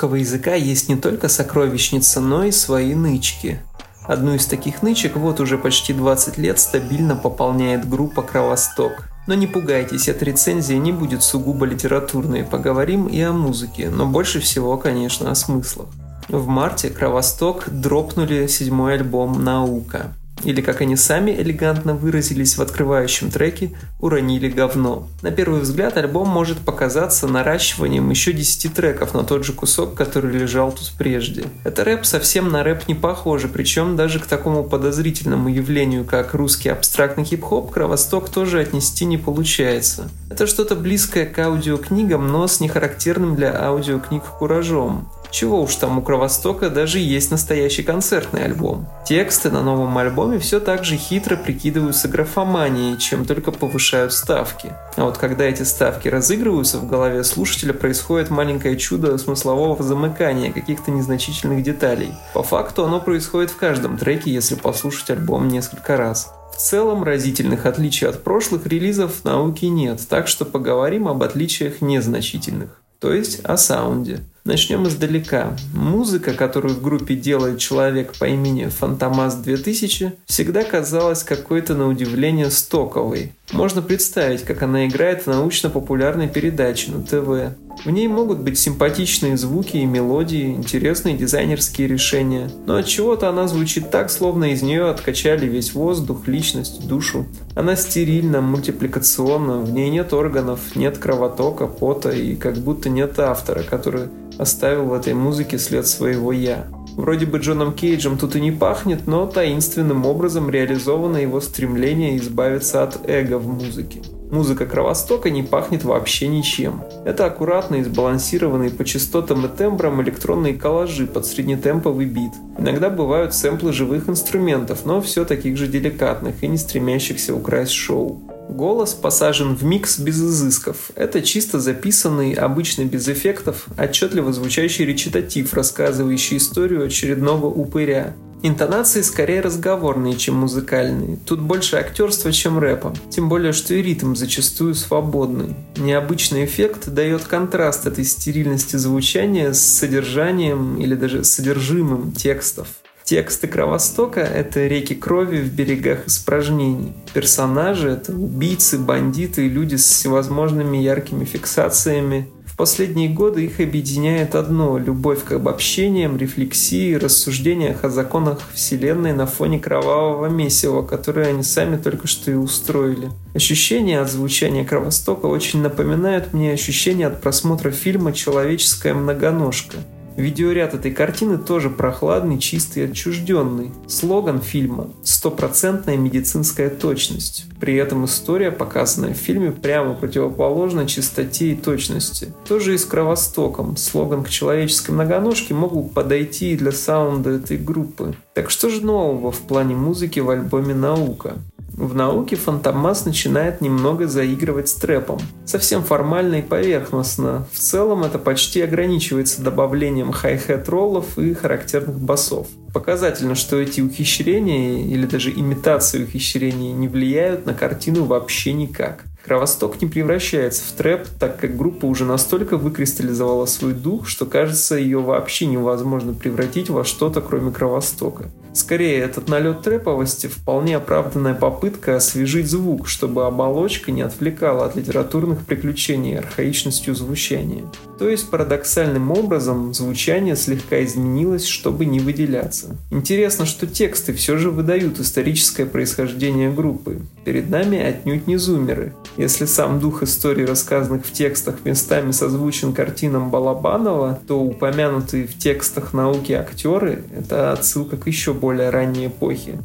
русского языка есть не только сокровищница, но и свои нычки. Одну из таких нычек вот уже почти 20 лет стабильно пополняет группа «Кровосток». Но не пугайтесь, эта рецензия не будет сугубо литературной, поговорим и о музыке, но больше всего, конечно, о смыслах. В марте Кровосток дропнули седьмой альбом «Наука» или, как они сами элегантно выразились в открывающем треке, уронили говно. На первый взгляд альбом может показаться наращиванием еще 10 треков на тот же кусок, который лежал тут прежде. Это рэп совсем на рэп не похоже, причем даже к такому подозрительному явлению, как русский абстрактный хип-хоп, Кровосток тоже отнести не получается. Это что-то близкое к аудиокнигам, но с нехарактерным для аудиокниг куражом. Чего уж там у Кровостока даже есть настоящий концертный альбом. Тексты на новом альбоме все так же хитро прикидываются графоманией, чем только повышают ставки. А вот когда эти ставки разыгрываются, в голове слушателя происходит маленькое чудо смыслового замыкания каких-то незначительных деталей. По факту оно происходит в каждом треке, если послушать альбом несколько раз. В целом разительных отличий от прошлых релизов науки нет, так что поговорим об отличиях незначительных, то есть о саунде. Начнем издалека. Музыка, которую в группе делает человек по имени Фантомас 2000, всегда казалась какой-то на удивление стоковой. Можно представить, как она играет в научно-популярной передаче на ТВ. В ней могут быть симпатичные звуки и мелодии, интересные дизайнерские решения, но от чего-то она звучит так, словно из нее откачали весь воздух, личность, душу. Она стерильна, мультипликационна, в ней нет органов, нет кровотока, пота и как будто нет автора, который оставил в этой музыке след своего «я». Вроде бы Джоном Кейджем тут и не пахнет, но таинственным образом реализовано его стремление избавиться от эго в музыке. Музыка Кровостока не пахнет вообще ничем. Это аккуратные, сбалансированные по частотам и тембрам электронные коллажи под среднетемповый бит. Иногда бывают сэмплы живых инструментов, но все таких же деликатных и не стремящихся украсть шоу. Голос посажен в микс без изысков. Это чисто записанный, обычно без эффектов, отчетливо звучащий речитатив, рассказывающий историю очередного упыря. Интонации скорее разговорные, чем музыкальные. Тут больше актерства, чем рэпа. Тем более, что и ритм зачастую свободный. Необычный эффект дает контраст этой стерильности звучания с содержанием или даже содержимым текстов. Тексты Кровостока — это реки крови в берегах испражнений. Персонажи — это убийцы, бандиты и люди с всевозможными яркими фиксациями. В последние годы их объединяет одно — любовь к обобщениям, рефлексии, рассуждениях о законах Вселенной на фоне кровавого месива, которое они сами только что и устроили. Ощущения от звучания Кровостока очень напоминают мне ощущения от просмотра фильма «Человеческая многоножка». Видеоряд этой картины тоже прохладный, чистый и отчужденный. Слоган фильма – стопроцентная медицинская точность. При этом история, показанная в фильме, прямо противоположна чистоте и точности. Тоже и с Кровостоком. Слоган к человеческой многоножке могут подойти и для саунда этой группы. Так что же нового в плане музыки в альбоме «Наука»? В науке Фантомас начинает немного заигрывать с трэпом. Совсем формально и поверхностно. В целом это почти ограничивается добавлением хай-хет роллов и характерных басов. Показательно, что эти ухищрения или даже имитации ухищрений не влияют на картину вообще никак. Кровосток не превращается в трэп, так как группа уже настолько выкристаллизовала свой дух, что кажется ее вообще невозможно превратить во что-то кроме Кровостока. Скорее, этот налет трэповости вполне оправданная попытка освежить звук, чтобы оболочка не отвлекала от литературных приключений архаичностью звучания. То есть парадоксальным образом звучание слегка изменилось, чтобы не выделяться. Интересно, что тексты все же выдают историческое происхождение группы. Перед нами отнюдь не зумеры. Если сам дух истории, рассказанных в текстах, местами созвучен картинам Балабанова, то упомянутые в текстах науки актеры — это отсылка к еще более ранней эпохи.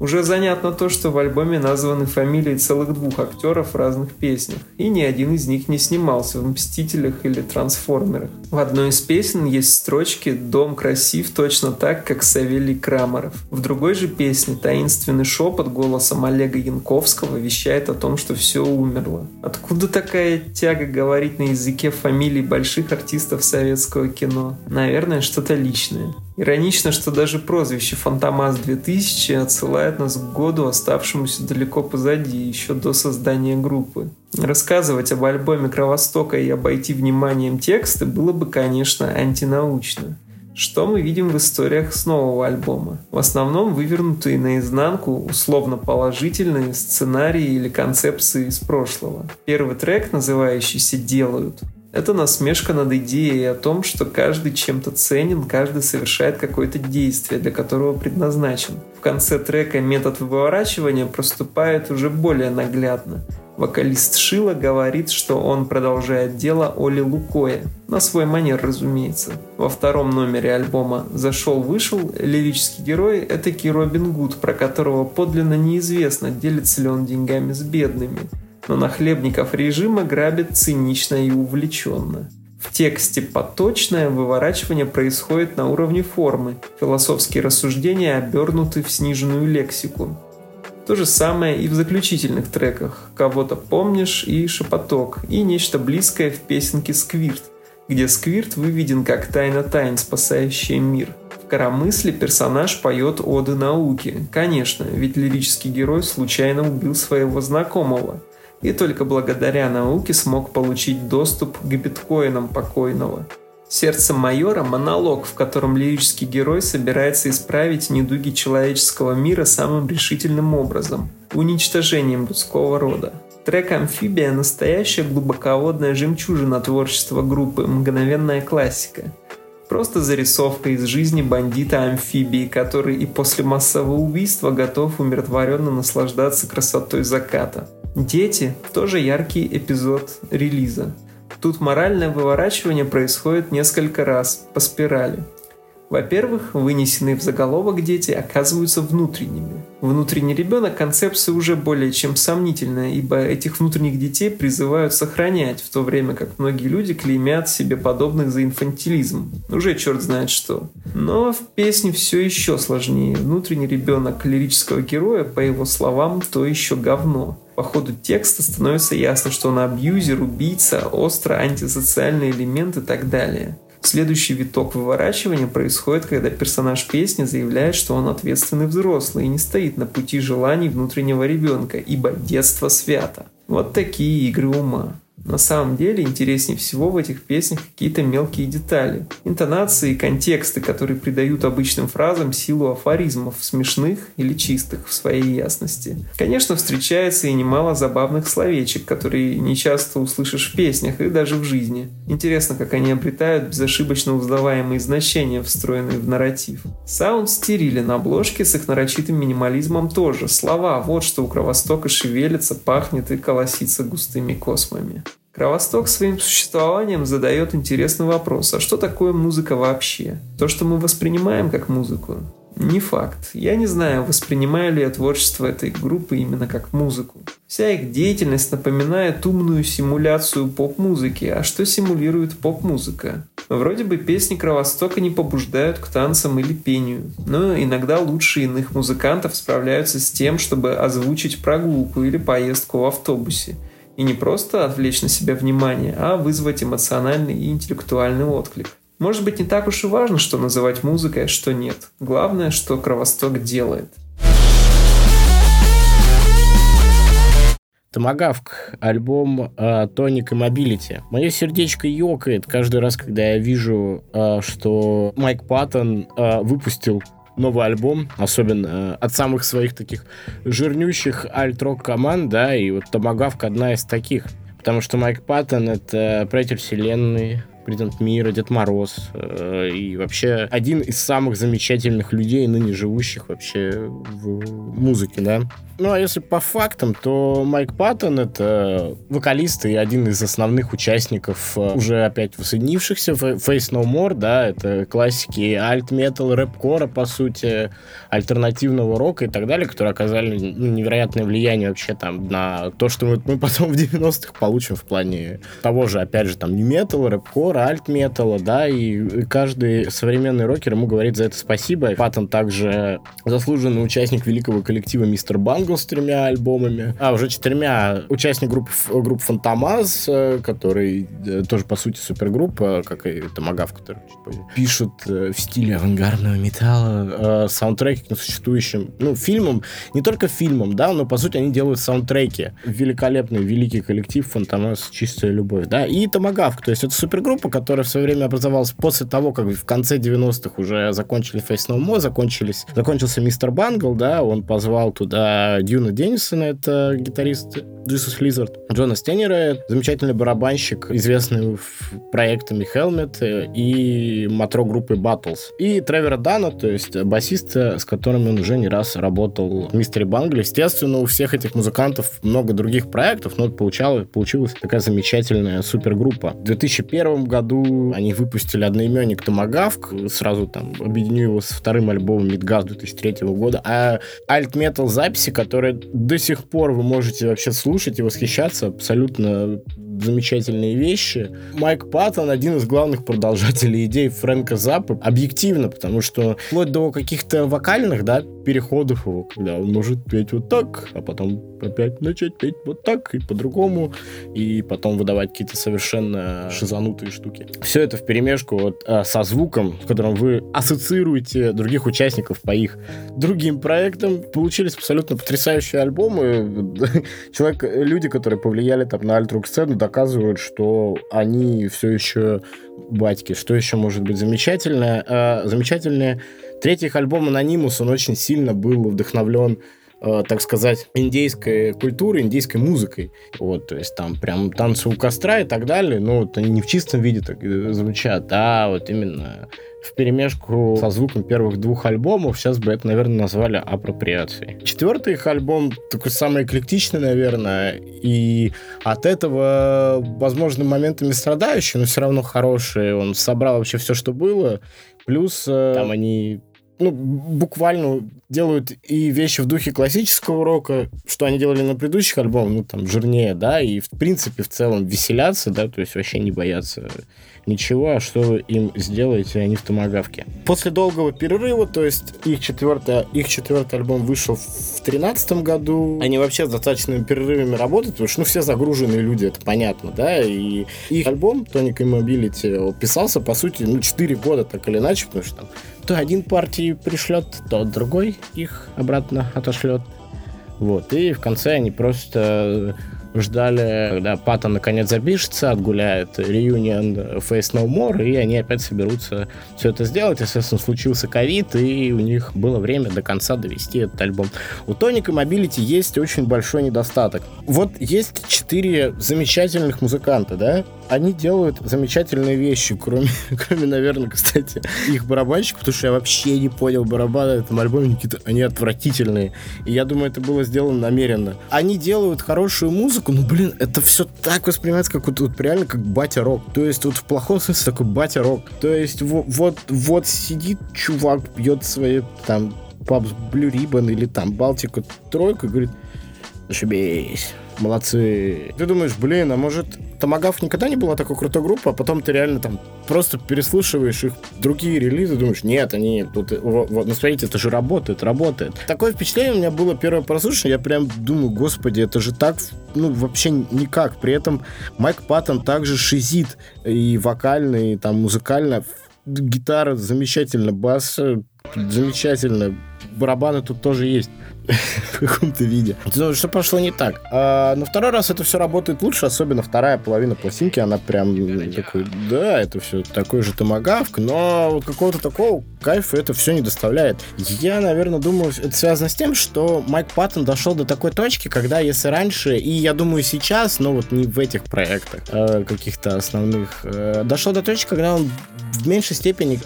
Уже занятно то, что в альбоме названы фамилии целых двух актеров в разных песнях, и ни один из них не снимался в «Мстителях» или «Трансформерах». В одной из песен есть строчки «Дом красив точно так, как Савелий Крамаров». В другой же песне таинственный шепот голосом Олега Янковского вещает о том, что все умерло. Откуда такая тяга говорить на языке фамилий больших артистов советского кино? Наверное, что-то личное. Иронично, что даже прозвище «Фантомас-2000» отсылает нас к году, оставшемуся далеко позади, еще до создания группы. Рассказывать об альбоме Кровостока и обойти вниманием тексты было бы, конечно, антинаучно. Что мы видим в историях с нового альбома? В основном вывернутые наизнанку, условно положительные сценарии или концепции из прошлого. Первый трек, называющийся «Делают», это насмешка над идеей о том, что каждый чем-то ценен, каждый совершает какое-то действие, для которого предназначен. В конце трека метод выворачивания проступает уже более наглядно. Вокалист Шила говорит, что он продолжает дело Оли Лукоя. На свой манер, разумеется. Во втором номере альбома «Зашел-вышел» лирический герой – это Робин Гуд, про которого подлинно неизвестно, делится ли он деньгами с бедными но нахлебников режима грабит цинично и увлеченно. В тексте поточное выворачивание происходит на уровне формы, философские рассуждения обернуты в сниженную лексику. То же самое и в заключительных треках «Кого-то помнишь» и «Шепоток», и нечто близкое в песенке «Сквирт», где Сквирт выведен как тайна тайн, спасающая мир. В «Коромысле» персонаж поет оды науке. Конечно, ведь лирический герой случайно убил своего знакомого – и только благодаря науке смог получить доступ к биткоинам покойного. «Сердце майора» — монолог, в котором лирический герой собирается исправить недуги человеческого мира самым решительным образом — уничтожением людского рода. Трек «Амфибия» — настоящая глубоководная жемчужина творчества группы, мгновенная классика. Просто зарисовка из жизни бандита-амфибии, который и после массового убийства готов умиротворенно наслаждаться красотой заката — Дети – тоже яркий эпизод релиза. Тут моральное выворачивание происходит несколько раз, по спирали. Во-первых, вынесенные в заголовок дети оказываются внутренними. Внутренний ребенок – концепция уже более чем сомнительная, ибо этих внутренних детей призывают сохранять, в то время как многие люди клеймят себе подобных за инфантилизм. Уже черт знает что. Но в песне все еще сложнее. Внутренний ребенок лирического героя, по его словам, то еще говно. По ходу текста становится ясно, что он абьюзер, убийца, остро антисоциальный элемент и так далее. Следующий виток выворачивания происходит, когда персонаж песни заявляет, что он ответственный взрослый и не стоит на пути желаний внутреннего ребенка, ибо детство свято. Вот такие игры ума. На самом деле интереснее всего в этих песнях какие-то мелкие детали. Интонации и контексты, которые придают обычным фразам силу афоризмов, смешных или чистых в своей ясности. Конечно, встречается и немало забавных словечек, которые не часто услышишь в песнях и даже в жизни. Интересно, как они обретают безошибочно узнаваемые значения, встроенные в нарратив. Саунд стерилен, обложки с их нарочитым минимализмом тоже. Слова, вот что у Кровостока шевелится, пахнет и колосится густыми космами. Кровосток своим существованием задает интересный вопрос, а что такое музыка вообще? То, что мы воспринимаем как музыку? Не факт. Я не знаю, воспринимаю ли я творчество этой группы именно как музыку. Вся их деятельность напоминает умную симуляцию поп-музыки. А что симулирует поп-музыка? Вроде бы песни Кровостока не побуждают к танцам или пению, но иногда лучшие иных музыкантов справляются с тем, чтобы озвучить прогулку или поездку в автобусе – и не просто отвлечь на себя внимание, а вызвать эмоциональный и интеллектуальный отклик. Может быть, не так уж и важно, что называть музыкой, а что нет. Главное, что Кровосток делает. Tomahawk, альбом э, Tonic Immobility. Мое сердечко ёкает каждый раз, когда я вижу, э, что Майк Паттон э, выпустил новый альбом, особенно э, от самых своих таких жирнющих альт-рок команд, да, и вот Томагавк одна из таких. Потому что Майк Паттон — это правитель вселенной, президент мира, Дед Мороз. Э, и вообще один из самых замечательных людей, ныне живущих вообще в музыке, да. Ну, а если по фактам, то Майк Паттон — это вокалист и один из основных участников э, уже опять воссоединившихся Face No More, да, это классики альт-метал, рэп-кора, по сути, альтернативного рока и так далее, которые оказали ну, невероятное влияние вообще там на то, что мы, мы потом в 90-х получим в плане того же, опять же, там, не метал, рэп-кора, металкора, альт-металла, да, и каждый современный рокер ему говорит за это спасибо. Паттон также заслуженный участник великого коллектива Мистер Бангл с тремя альбомами, а уже четырьмя. Участник группы, группы Фантомаз, э, который э, тоже, по сути, супергруппа, как и Томагав, который чуть позже, пишут в стиле авангардного металла саундтреки к существующим, ну, фильмам, не только фильмам, да, но, по сути, они делают саундтреки. Великолепный, великий коллектив Фантомас. «Чистая любовь», да, и Томагавк, то есть это супергруппа, которая в свое время образовалась после того, как в конце 90-х уже закончили Face No More, закончились, закончился Мистер Бангл, да, он позвал туда Дьюна Деннисона, это гитарист Jesus Lizard, Джона Стеннера, замечательный барабанщик, известный проектами Helmet и матро группы Battles. И Тревора Дана, то есть басиста, с которым он уже не раз работал в Мистере Бангле. Естественно, у всех этих музыкантов много других проектов, но получалось, получилась такая замечательная супергруппа. В 2001 году они выпустили одноименник Томагавк, сразу там объединю его с вторым альбомом Midgaz 2003 года, а альт-метал записи, которые до сих пор вы можете вообще слушать и восхищаться, абсолютно замечательные вещи. Майк Паттон один из главных продолжателей идей Фрэнка Заппа, объективно, потому что вплоть до каких-то вокальных, да, переходов его, когда он может петь вот так, а потом опять начать петь вот так и по-другому, и потом выдавать какие-то совершенно шизанутые штуки. Все это в перемешку вот, а, со звуком, в котором вы ассоциируете других участников по их другим проектам. Получились абсолютно потрясающие альбомы. Человек, люди, которые повлияли там на альтрук-сцену, доказывают, что они все еще батьки. Что еще может быть замечательное? А, замечательное. Третий их альбом «Анонимус», он очень сильно был вдохновлен э, так сказать, индейской культурой, индейской музыкой. Вот, то есть там прям танцы у костра и так далее, но вот они не в чистом виде так э, звучат, а вот именно в перемешку со звуком первых двух альбомов, сейчас бы это, наверное, назвали апроприацией. Четвертый их альбом такой самый эклектичный, наверное, и от этого, возможно, моментами страдающий, но все равно хороший. Он собрал вообще все, что было. Плюс э, там они ну, буквально делают и вещи в духе классического рока, что они делали на предыдущих альбомах, ну, там, жирнее, да, и, в принципе, в целом веселятся, да, то есть вообще не боятся ничего, а что вы им сделаете, они в томогавке. После долгого перерыва, то есть их четвертый, их четвертый альбом вышел в тринадцатом году, они вообще с достаточными перерывами работают, потому что, ну, все загруженные люди, это понятно, да, и их альбом Tonic Immobility писался, по сути, ну, 4 года, так или иначе, потому что там то один партии пришлет, то другой их обратно отошлет. Вот, и в конце они просто ждали, когда Паттон наконец запишется, отгуляет реюнион Face No More, и они опять соберутся все это сделать. Естественно, случился ковид, и у них было время до конца довести этот альбом. У Tonic и Mobility есть очень большой недостаток. Вот есть четыре замечательных музыканта, да? Они делают замечательные вещи, кроме, кроме, наверное, кстати, их барабанщиков, потому что я вообще не понял барабаны в этом альбоме, какие-то они отвратительные. И я думаю, это было сделано намеренно. Они делают хорошую музыку, но, блин, это все так воспринимается, как вот, вот реально как батя-рок. То есть вот в плохом смысле такой батя-рок. То есть вот, вот, вот сидит чувак, пьет свои там пабс Blue Ribbon или там Балтику тройку говорит, зашибись молодцы. Ты думаешь, блин, а может Томагав никогда не была такой крутой группой, а потом ты реально там просто переслушиваешь их другие релизы, думаешь, нет, они тут, вот, ну смотрите, это же работает, работает. Такое впечатление у меня было первое прослушивание, я прям думаю, господи, это же так, ну вообще никак. При этом Майк Паттон также шизит и вокально, и там музыкально. Гитара замечательно, бас э, замечательно, барабаны тут тоже есть. в каком-то виде. Ну, что пошло не так? А, на второй раз это все работает лучше, особенно вторая половина пластинки, она прям такой, да, это все такой же томагавк, но вот какого-то такого кайфа это все не доставляет. Я, наверное, думаю, это связано с тем, что Майк Паттон дошел до такой точки, когда если раньше, и я думаю сейчас, но вот не в этих проектах а каких-то основных, а, дошел до точки, когда он в меньшей степени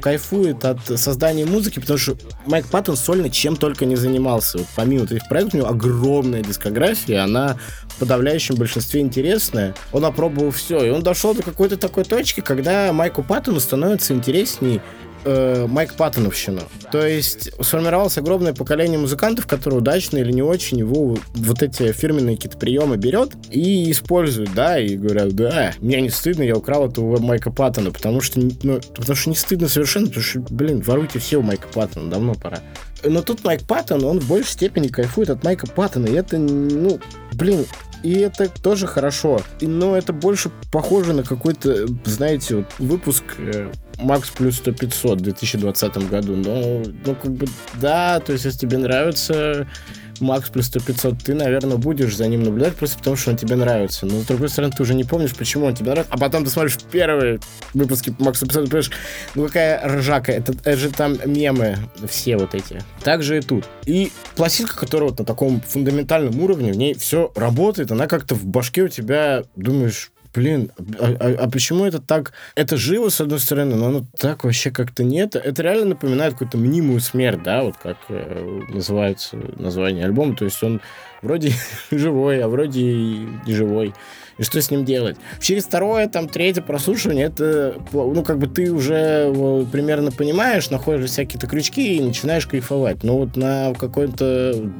кайфует от создания музыки, потому что Майк Паттон сольно чем только не занимался. Вот помимо этих проектов, у него огромная дискография, она в подавляющем большинстве интересная. Он опробовал все, и он дошел до какой-то такой точки, когда Майку Паттону становится интересней э, Майк Паттоновщину. То есть сформировалось огромное поколение музыкантов, которые удачно или не очень его вот эти фирменные какие-то приемы берет и использует, да, и говорят, да, мне не стыдно, я украл это у Майка Паттона, потому что, ну, потому что не стыдно совершенно, потому что, блин, воруйте все у Майка Паттона, давно пора. Но тут Майк Паттон, он в большей степени кайфует от Майка Паттона, и это, ну, блин, и это тоже хорошо. Но это больше похоже на какой-то, знаете, вот выпуск э, Макс плюс 100 500 в 2020 году. Но, ну, как бы, да, то есть, если тебе нравится Макс плюс 100 500, ты, наверное, будешь за ним наблюдать просто потому, что он тебе нравится. Но, с другой стороны, ты уже не помнишь, почему он тебе нравится. А потом ты смотришь первые выпуски Макса 500 и понимаешь, ну какая ржака, это, это же там мемы все вот эти. Так же и тут. И пластинка, которая вот на таком фундаментальном уровне, в ней все работает, она как-то в башке у тебя, думаешь, блин, а, а, а почему это так... Это живо, с одной стороны, но оно так вообще как-то нет. Это реально напоминает какую-то мнимую смерть, да, вот как э, называется название альбома. То есть он вроде живой, а вроде и не живой и что с ним делать. Через второе, там, третье прослушивание, это, ну, как бы ты уже примерно понимаешь, находишь всякие-то крючки и начинаешь кайфовать. Но вот на каком-то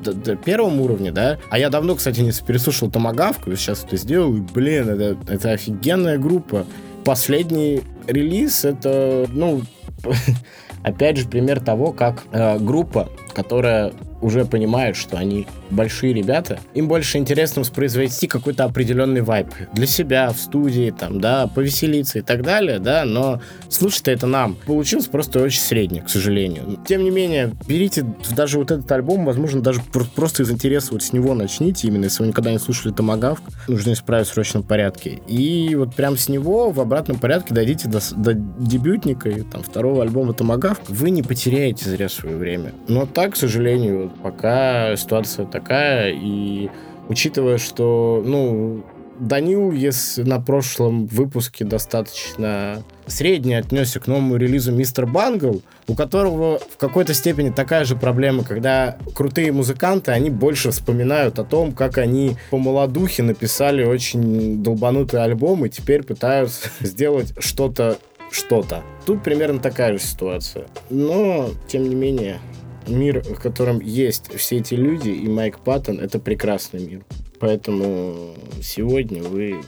первом уровне, да, а я давно, кстати, не переслушал Томагавку, сейчас это сделал, и, блин, это, это офигенная группа. Последний релиз, это, ну, опять же, пример того, как э, группа, которая уже понимают, что они большие ребята, им больше интересно воспроизвести какой-то определенный вайп для себя в студии, там, да, повеселиться и так далее, да, но слушать это нам получилось просто очень средне, к сожалению. Тем не менее, берите даже вот этот альбом, возможно, даже просто из интереса вот с него начните, именно если вы никогда не слушали Томагавк, нужно исправить в срочном порядке. И вот прям с него в обратном порядке дойдите до, до дебютника и там второго альбома Томагавк, вы не потеряете зря свое время. Но так, к сожалению, пока ситуация такая, и учитывая, что, ну, Данил, если на прошлом выпуске достаточно средне отнесся к новому релизу Мистер Бангл, у которого в какой-то степени такая же проблема, когда крутые музыканты, они больше вспоминают о том, как они по молодухе написали очень долбанутый альбом и теперь пытаются сделать что-то что-то. Тут примерно такая же ситуация. Но, тем не менее, мир, в котором есть все эти люди, и Майк Паттон — это прекрасный мир. Поэтому сегодня вы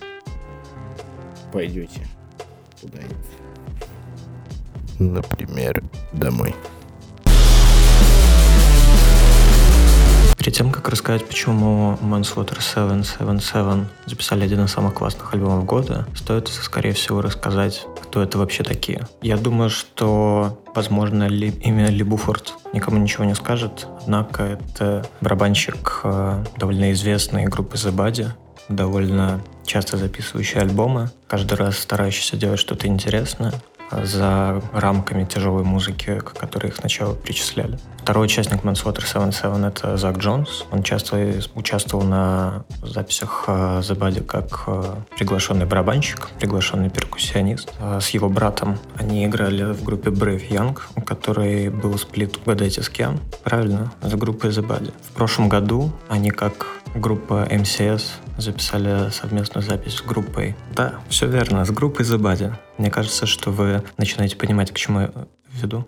пойдете куда-нибудь. Например, домой. Перед тем, как рассказать, почему Manslaughter 777 записали один из самых классных альбомов года, стоит, скорее всего, рассказать, кто это вообще такие. Я думаю, что, возможно, ли, имя Ли Буфорд никому ничего не скажет, однако это барабанщик э, довольно известной группы The Body, довольно часто записывающий альбомы, каждый раз старающийся делать что-то интересное за рамками тяжелой музыки, к которой их сначала причисляли. Второй участник Manslaughter 77 — это Зак Джонс. Он часто участвовал на записях э, The Body как э, приглашенный барабанщик, приглашенный перкуссионист. А с его братом они играли в группе Brave Young, у которой был сплит «Угадайте с кем?» Правильно, с группой The Body. В прошлом году они как группа MCS записали совместную запись с группой. Да, все верно, с группой The Body. Мне кажется, что вы начинаете понимать, к чему я веду.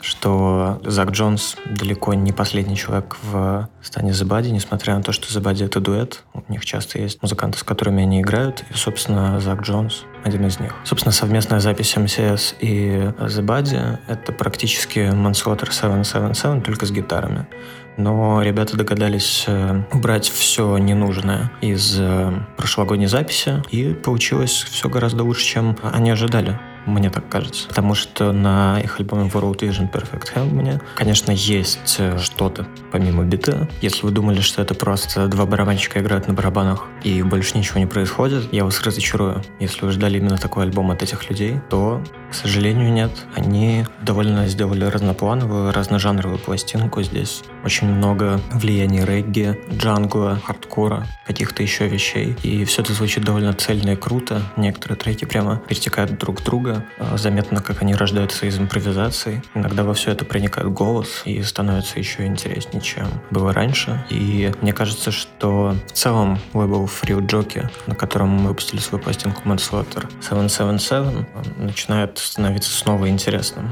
Что Зак Джонс далеко не последний человек в стане The Body, несмотря на то, что The Body — это дуэт. У них часто есть музыканты, с которыми они играют. И, собственно, Зак Джонс — один из них. Собственно, совместная запись MCS и The Body — это практически Manslaughter 777, только с гитарами но ребята догадались э, убрать все ненужное из э, прошлогодней записи, и получилось все гораздо лучше, чем они ожидали. Мне так кажется. Потому что на их альбоме World Vision Perfect Harmony, конечно, есть э, что-то помимо бита. Если вы думали, что это просто два барабанщика играют на барабанах и больше ничего не происходит, я вас разочарую. Если вы ждали именно такой альбом от этих людей, то, к сожалению, нет. Они довольно сделали разноплановую, разножанровую пластинку. Здесь очень много влияний регги, джангла, хардкора, каких-то еще вещей. И все это звучит довольно цельно и круто. Некоторые треки прямо перетекают друг в друга. Заметно, как они рождаются из импровизации. Иногда во все это проникает голос и становится еще интереснее, чем было раньше. И мне кажется, что в целом лейбл Free Jockey, на котором мы выпустили свою пластинку Manslaughter 777, начинает становиться снова интересным.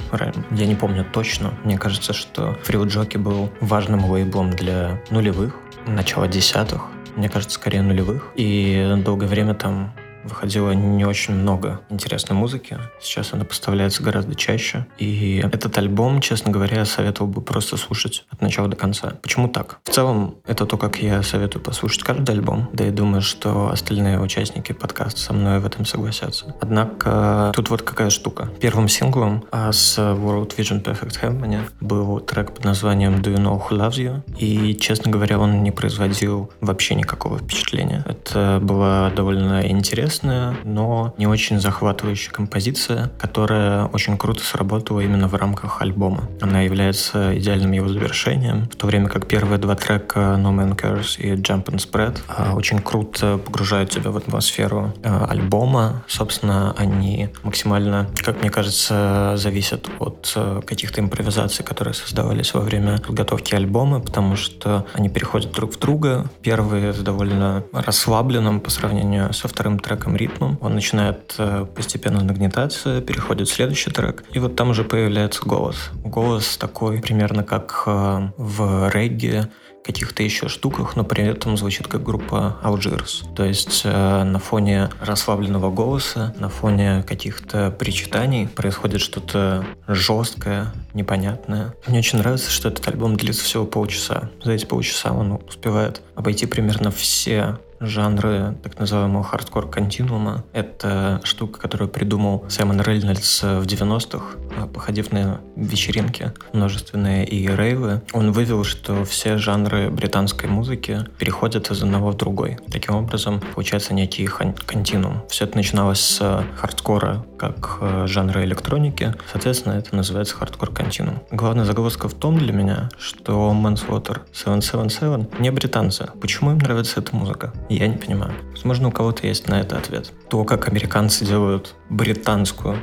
Я не помню точно. Мне кажется, что Free Jockey был важным лейблом для нулевых, начала десятых мне кажется, скорее нулевых. И долгое время там выходило не очень много интересной музыки. Сейчас она поставляется гораздо чаще. И этот альбом, честно говоря, я советовал бы просто слушать от начала до конца. Почему так? В целом, это то, как я советую послушать каждый альбом. Да и думаю, что остальные участники подкаста со мной в этом согласятся. Однако, тут вот какая штука. Первым синглом а с World Vision Perfect Harmony был трек под названием Do You Know Who Loves You? И, честно говоря, он не производил вообще никакого впечатления. Это было довольно интересно интересная, но не очень захватывающая композиция, которая очень круто сработала именно в рамках альбома. Она является идеальным его завершением, в то время как первые два трека No Man Cares и Jump and Spread а, очень круто погружают тебя в атмосферу а, альбома. Собственно, они максимально, как мне кажется, зависят от а, каких-то импровизаций, которые создавались во время подготовки альбома, потому что они переходят друг в друга. Первый с довольно расслабленным по сравнению со вторым треком треком ритмом. Он начинает э, постепенно нагнетаться, переходит в следующий трек, и вот там уже появляется голос. Голос такой примерно как э, в регге, каких-то еще штуках, но при этом звучит как группа Algiers. То есть э, на фоне расслабленного голоса, на фоне каких-то причитаний происходит что-то жесткое, непонятное. Мне очень нравится, что этот альбом длится всего полчаса. За эти полчаса он успевает обойти примерно все жанры так называемого хардкор-континуума. Это штука, которую придумал Саймон Рейнольдс в 90-х, а, походив на вечеринки множественные и рейвы. Он вывел, что все жанры британской музыки переходят из одного в другой. Таким образом, получается некий континуум. Все это начиналось с хардкора как э, жанра электроники. Соответственно, это называется хардкор-континуум. Главная загвоздка в том для меня, что Manslaughter 777 не британцы. Почему им нравится эта музыка? Я не понимаю. Возможно, у кого-то есть на это ответ. То, как американцы делают британскую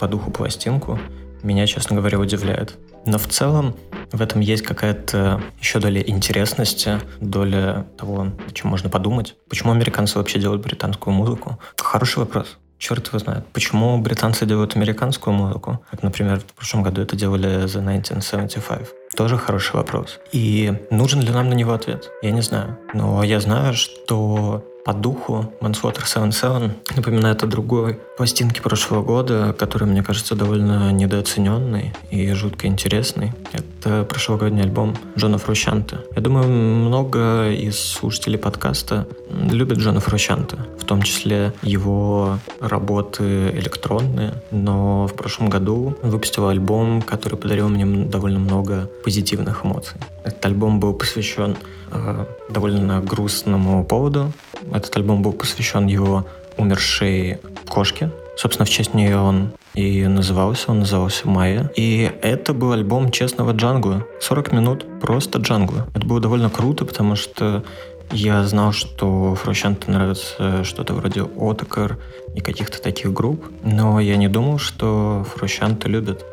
по духу пластинку, меня, честно говоря, удивляет. Но в целом в этом есть какая-то еще доля интересности, доля того, о чем можно подумать. Почему американцы вообще делают британскую музыку? Хороший вопрос. Черт его знает. Почему британцы делают американскую музыку? Как, например, в прошлом году это делали The 1975. Тоже хороший вопрос. И нужен ли нам на него ответ? Я не знаю. Но я знаю, что по духу Manslaughter 77 напоминает о другой пластинке прошлого года, которая, мне кажется, довольно недооцененной и жутко интересной. Это прошлогодний альбом Джона Фрущанта. Я думаю, много из слушателей подкаста любят Джона Фрущанта, в том числе его работы электронные, но в прошлом году выпустил альбом, который подарил мне довольно много позитивных эмоций. Этот альбом был посвящен э, довольно грустному поводу. Этот альбом был посвящен его умершей кошке. Собственно, в честь нее он и назывался, он назывался Майя. И это был альбом честного джангла. 40 минут просто джангла. Это было довольно круто, потому что я знал, что Фрущанту нравится что-то вроде Отокар и каких-то таких групп, но я не думал, что Фрущанты любят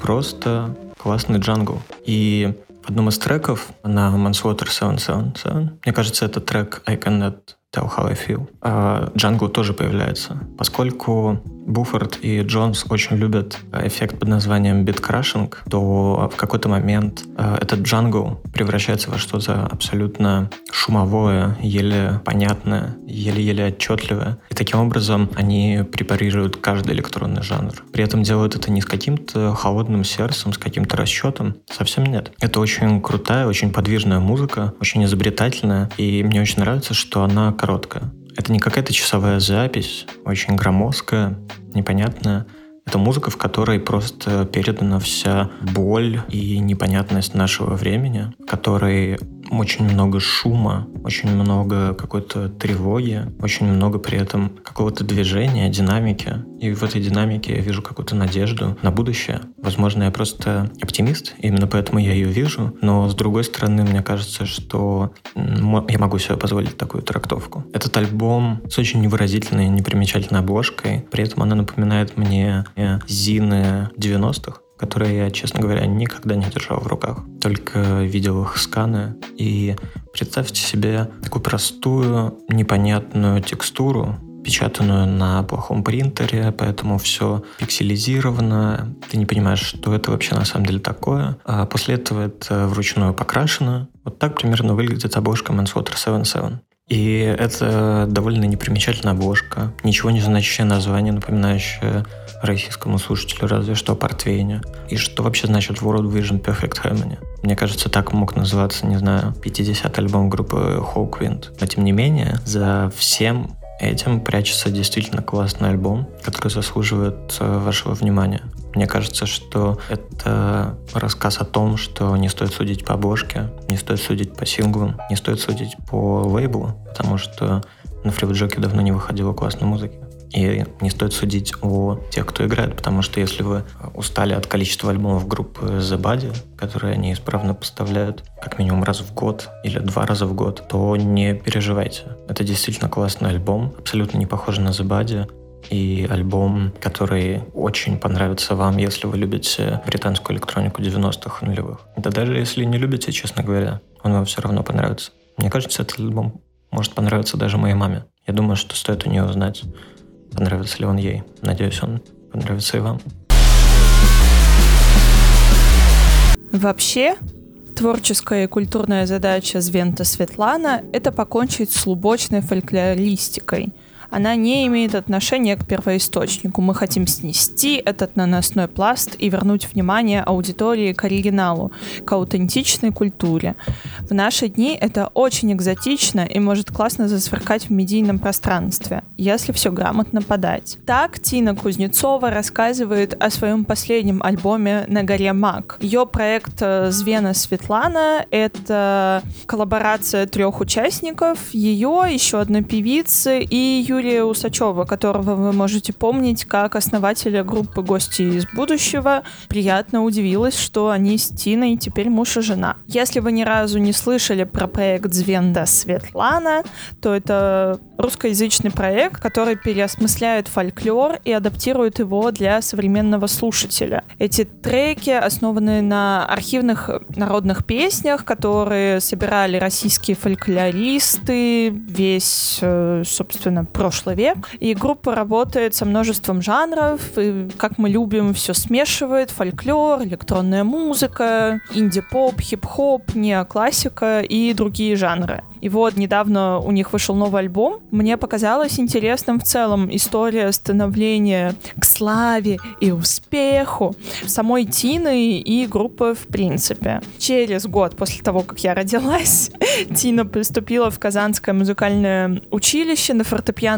просто классный джангл. И в одном из треков на Manslaughter 777, мне кажется, это трек I Cannot Tell How I Feel, а Django тоже появляется. Поскольку Буффорд и Джонс очень любят эффект под названием биткрашинг, то в какой-то момент э, этот джангл превращается во что-то абсолютно шумовое, еле понятное, еле-еле отчетливое. И таким образом они препарируют каждый электронный жанр. При этом делают это не с каким-то холодным сердцем, с каким-то расчетом. Совсем нет. Это очень крутая, очень подвижная музыка, очень изобретательная. И мне очень нравится, что она короткая. Это не какая-то часовая запись, очень громоздкая, непонятная. Это музыка, в которой просто передана вся боль и непонятность нашего времени, в которой очень много шума, очень много какой-то тревоги, очень много при этом какого-то движения, динамики. И в этой динамике я вижу какую-то надежду на будущее. Возможно, я просто оптимист, именно поэтому я ее вижу. Но с другой стороны, мне кажется, что я могу себе позволить такую трактовку. Этот альбом с очень невыразительной, непримечательной обложкой. При этом она напоминает мне э, Зины 90-х которые я, честно говоря, никогда не держал в руках. Только видел их сканы. И представьте себе такую простую, непонятную текстуру, печатанную на плохом принтере, поэтому все пикселизировано, ты не понимаешь, что это вообще на самом деле такое. А после этого это вручную покрашено. Вот так примерно выглядит обложка Manslaughter 77. И это довольно непримечательная обложка, ничего не значащее название, напоминающее российскому слушателю разве что портвейне. И что вообще значит World Vision Perfect Harmony? Мне кажется, так мог называться, не знаю, 50 альбом группы Hawkwind. Но тем не менее, за всем этим прячется действительно классный альбом, который заслуживает э, вашего внимания. Мне кажется, что это рассказ о том, что не стоит судить по обложке, не стоит судить по синглам, не стоит судить по лейблу, потому что на фривджоке давно не выходило классной музыки. И не стоит судить о тех, кто играет, потому что если вы устали от количества альбомов группы The Body, которые они исправно поставляют как минимум раз в год или два раза в год, то не переживайте. Это действительно классный альбом, абсолютно не похожий на The Body, и альбом, который очень понравится вам, если вы любите британскую электронику 90-х нулевых. Да даже если не любите, честно говоря, он вам все равно понравится. Мне кажется, этот альбом может понравиться даже моей маме. Я думаю, что стоит у нее узнать, понравится ли он ей. Надеюсь, он понравится и вам. Вообще, творческая и культурная задача Звента Светлана — это покончить с лубочной фольклористикой — она не имеет отношения к первоисточнику. Мы хотим снести этот наносной пласт и вернуть внимание аудитории к оригиналу, к аутентичной культуре. В наши дни это очень экзотично и может классно засверкать в медийном пространстве, если все грамотно подать. Так Тина Кузнецова рассказывает о своем последнем альбоме «На горе Мак». Ее проект э, «Звена Светлана» — это коллаборация трех участников, ее, еще одной певицы и Юрия Юрия Усачева, которого вы можете помнить как основателя группы «Гости из будущего». Приятно удивилась, что они с Тиной теперь муж и жена. Если вы ни разу не слышали про проект «Звенда Светлана», то это русскоязычный проект, который переосмысляет фольклор и адаптирует его для современного слушателя. Эти треки основаны на архивных народных песнях, которые собирали российские фольклористы весь, э, собственно, прошлый век. И группа работает со множеством жанров, и, как мы любим, все смешивает. Фольклор, электронная музыка, инди-поп, хип-хоп, неоклассика и другие жанры. И вот недавно у них вышел новый альбом. Мне показалось интересным в целом история становления к славе и успеху самой Тины и группы в принципе. Через год после того, как я родилась, Тина поступила в Казанское музыкальное училище на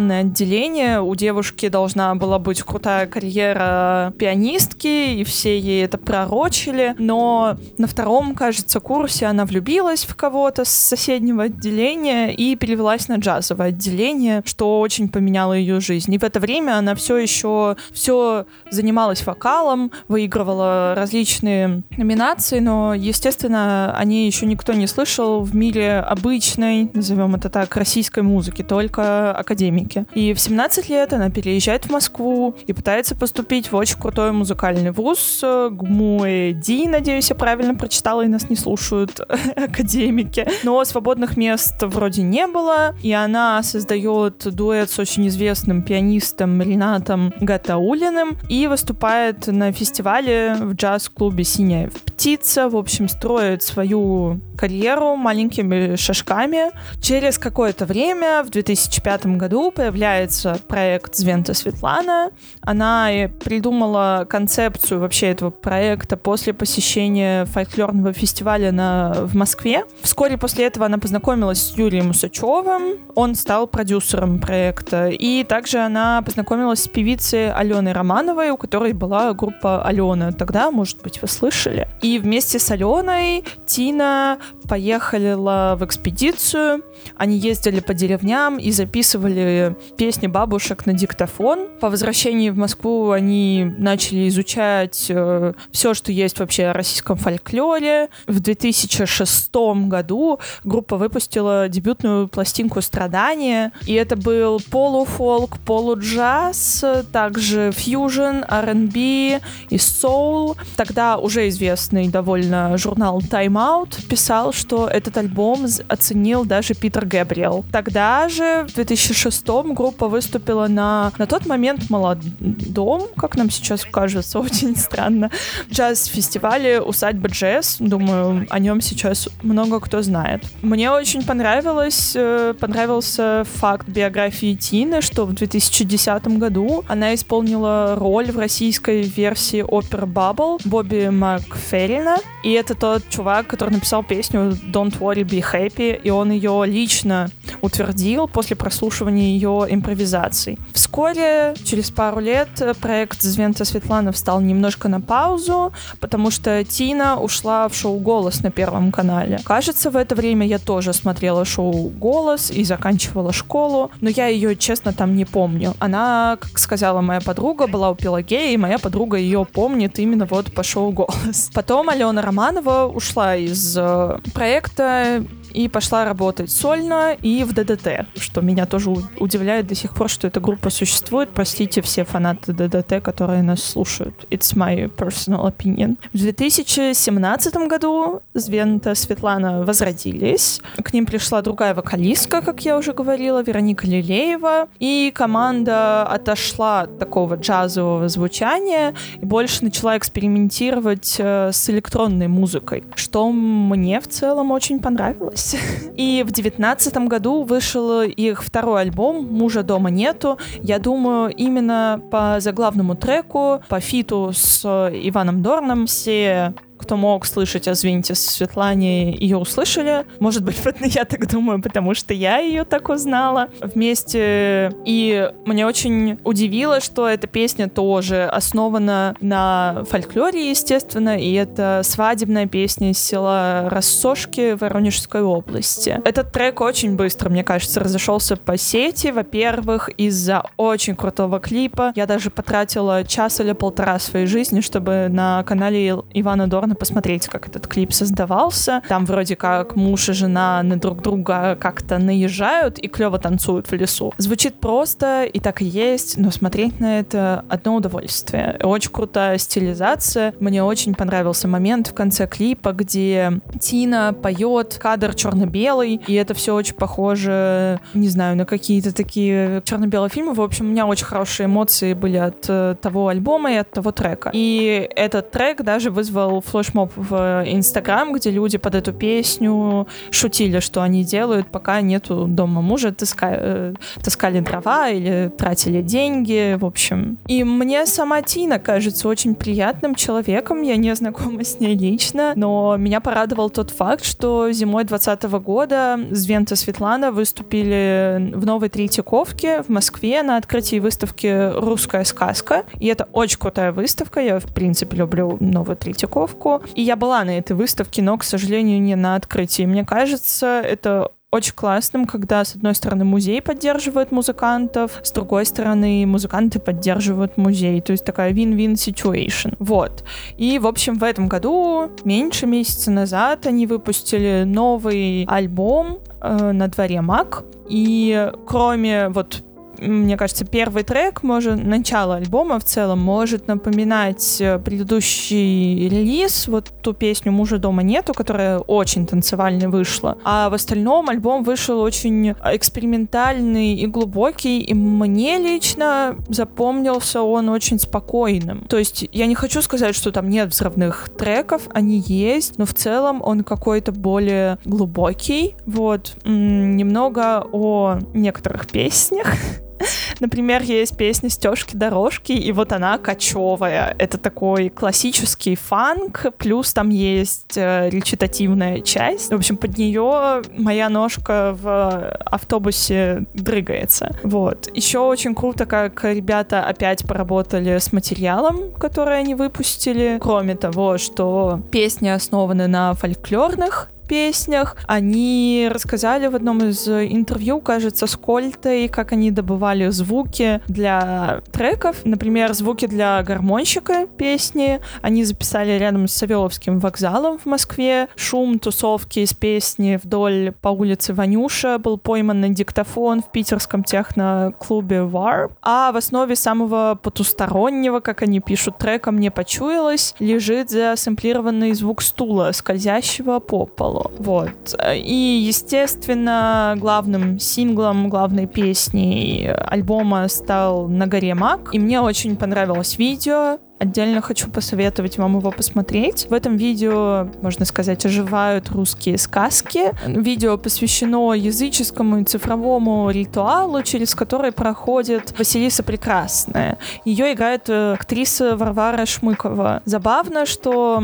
фортепианное отделение. У девушки должна была быть крутая карьера пианистки, и все ей это пророчили. Но на втором, кажется, курсе она влюбилась в кого-то с соседнего отделения и перевелась на джазовое отделение, что очень поменяло ее жизнь. И в это время она все еще все занималась вокалом, выигрывала различные номинации, но, естественно, о ней еще никто не слышал в мире обычной, назовем это так, российской музыки, только академики. И в 17 лет она переезжает в Москву и пытается поступить в очень крутой музыкальный вуз ГМУЭДИ, надеюсь, я правильно прочитала, и нас не слушают академики. Но свободных мест вроде не было, и она создает дуэт с очень известным пианистом Ренатом Гатаулиным и выступает на фестивале в джаз-клубе «Синяя птица». В общем, строит свою карьеру маленькими шажками. Через какое-то время, в 2005 году, появляется проект «Звента Светлана». Она придумала концепцию вообще этого проекта после посещения фольклорного фестиваля на, в Москве. Вскоре после этого она познакомилась с Юрием Усачевым, он стал продюсером проекта. И также она познакомилась с певицей Аленой Романовой, у которой была группа Алена. Тогда, может быть, вы слышали. И вместе с Аленой Тина поехала в экспедицию. Они ездили по деревням и записывали песни бабушек на диктофон. По возвращении в Москву они начали изучать э, все, что есть вообще о российском фольклоре. В 2006 году группа выпустила дебютную пластинку «Страдания», и это был полуфолк, полуджаз, также фьюжн, R&B и соул. Тогда уже известный довольно журнал Time Out писал, что этот альбом оценил даже Питер Гэбриэл. Тогда же, в 2006 группа выступила на, на тот момент молодом, как нам сейчас кажется, очень странно, джаз-фестивале «Усадьба джаз». Думаю, о нем сейчас много кто знает. Мне очень понравилось, э, понравился факт биографии Тины, что в 2010 году она исполнила роль в российской версии оперы «Баббл» Бобби Макферрина. И это тот чувак, который написал песню «Don't Worry, Be Happy», и он ее лично утвердил после прослушивания ее импровизаций. Вскоре, через пару лет, проект Звента Светлана встал немножко на паузу, потому что Тина ушла в шоу «Голос» на Первом канале. Кажется, в это время я тоже смотрела шоу «Голос» и заканчивала школу, но я ее, честно, там не помню. Она, как сказала моя подруга, была у Пелагеи, и моя подруга ее помнит именно вот по шоу «Голос». Потом Алена Романова ушла из э, проекта и пошла работать сольно и в ДДТ, что меня тоже удивляет до сих пор, что эта группа существует. Простите все фанаты ДДТ, которые нас слушают. It's my personal opinion. В 2017 году Звента Светлана возродились. К ним пришла другая вокалистка, как я уже говорила, Вероника Лилеева. И команда отошла от такого джазового звучания и больше начала экспериментировать э, с электронной музыкой, что мне в целом очень понравилось понравилось. И в девятнадцатом году вышел их второй альбом «Мужа дома нету». Я думаю, именно по заглавному треку, по фиту с Иваном Дорном все кто мог слышать о Звинте Светлане, ее услышали. Может быть, я так думаю, потому что я ее так узнала вместе. И мне очень удивило, что эта песня тоже основана на фольклоре, естественно, и это свадебная песня из села Рассошки Воронежской области. Этот трек очень быстро, мне кажется, разошелся по сети. Во-первых, из-за очень крутого клипа. Я даже потратила час или полтора своей жизни, чтобы на канале Ивана Дорна забавно посмотреть, как этот клип создавался. Там вроде как муж и жена на друг друга как-то наезжают и клево танцуют в лесу. Звучит просто, и так и есть, но смотреть на это одно удовольствие. Очень крутая стилизация. Мне очень понравился момент в конце клипа, где Тина поет, кадр черно-белый, и это все очень похоже, не знаю, на какие-то такие черно-белые фильмы. В общем, у меня очень хорошие эмоции были от э, того альбома и от того трека. И этот трек даже вызвал флот флешмоб в Инстаграм, где люди под эту песню шутили, что они делают, пока нету дома мужа, таска, э, таскали дрова или тратили деньги, в общем. И мне сама Тина кажется очень приятным человеком, я не знакома с ней лично, но меня порадовал тот факт, что зимой 2020 года Звента Светлана выступили в Новой Третьяковке в Москве на открытии выставки «Русская сказка», и это очень крутая выставка, я, в принципе, люблю Новую Третьяковку, выставку. И я была на этой выставке, но, к сожалению, не на открытии. Мне кажется, это очень классным, когда, с одной стороны, музей поддерживает музыкантов, с другой стороны, музыканты поддерживают музей. То есть такая win-win situation. Вот. И, в общем, в этом году, меньше месяца назад, они выпустили новый альбом э, на дворе Мак. И кроме вот мне кажется, первый трек, может, начало альбома в целом может напоминать э, предыдущий релиз, вот ту песню «Мужа дома нету», которая очень танцевальной вышла. А в остальном альбом вышел очень экспериментальный и глубокий, и мне лично запомнился он очень спокойным. То есть я не хочу сказать, что там нет взрывных треков, они есть, но в целом он какой-то более глубокий. Вот. Немного о некоторых песнях. Например, есть песня «Стежки-дорожки», и вот она кочевая. Это такой классический фанк, плюс там есть э, речитативная часть. В общем, под нее моя ножка в автобусе дрыгается. Вот. Еще очень круто, как ребята опять поработали с материалом, который они выпустили. Кроме того, что песни основаны на фольклорных песнях. Они рассказали в одном из интервью, кажется, с Кольтой, как они добывали звуки для треков. Например, звуки для гармонщика песни. Они записали рядом с Савеловским вокзалом в Москве. Шум тусовки из песни вдоль по улице Ванюша был пойман на диктофон в питерском техно-клубе Warp. А в основе самого потустороннего, как они пишут, трека «Мне почуялось» лежит засэмплированный звук стула, скользящего по полу. Вот. И, естественно, главным синглом, главной песней альбома стал «На горе Мак». И мне очень понравилось видео. Отдельно хочу посоветовать вам его посмотреть. В этом видео, можно сказать, оживают русские сказки. Видео посвящено языческому и цифровому ритуалу, через который проходит Василиса Прекрасная. Ее играет э, актриса Варвара Шмыкова. Забавно, что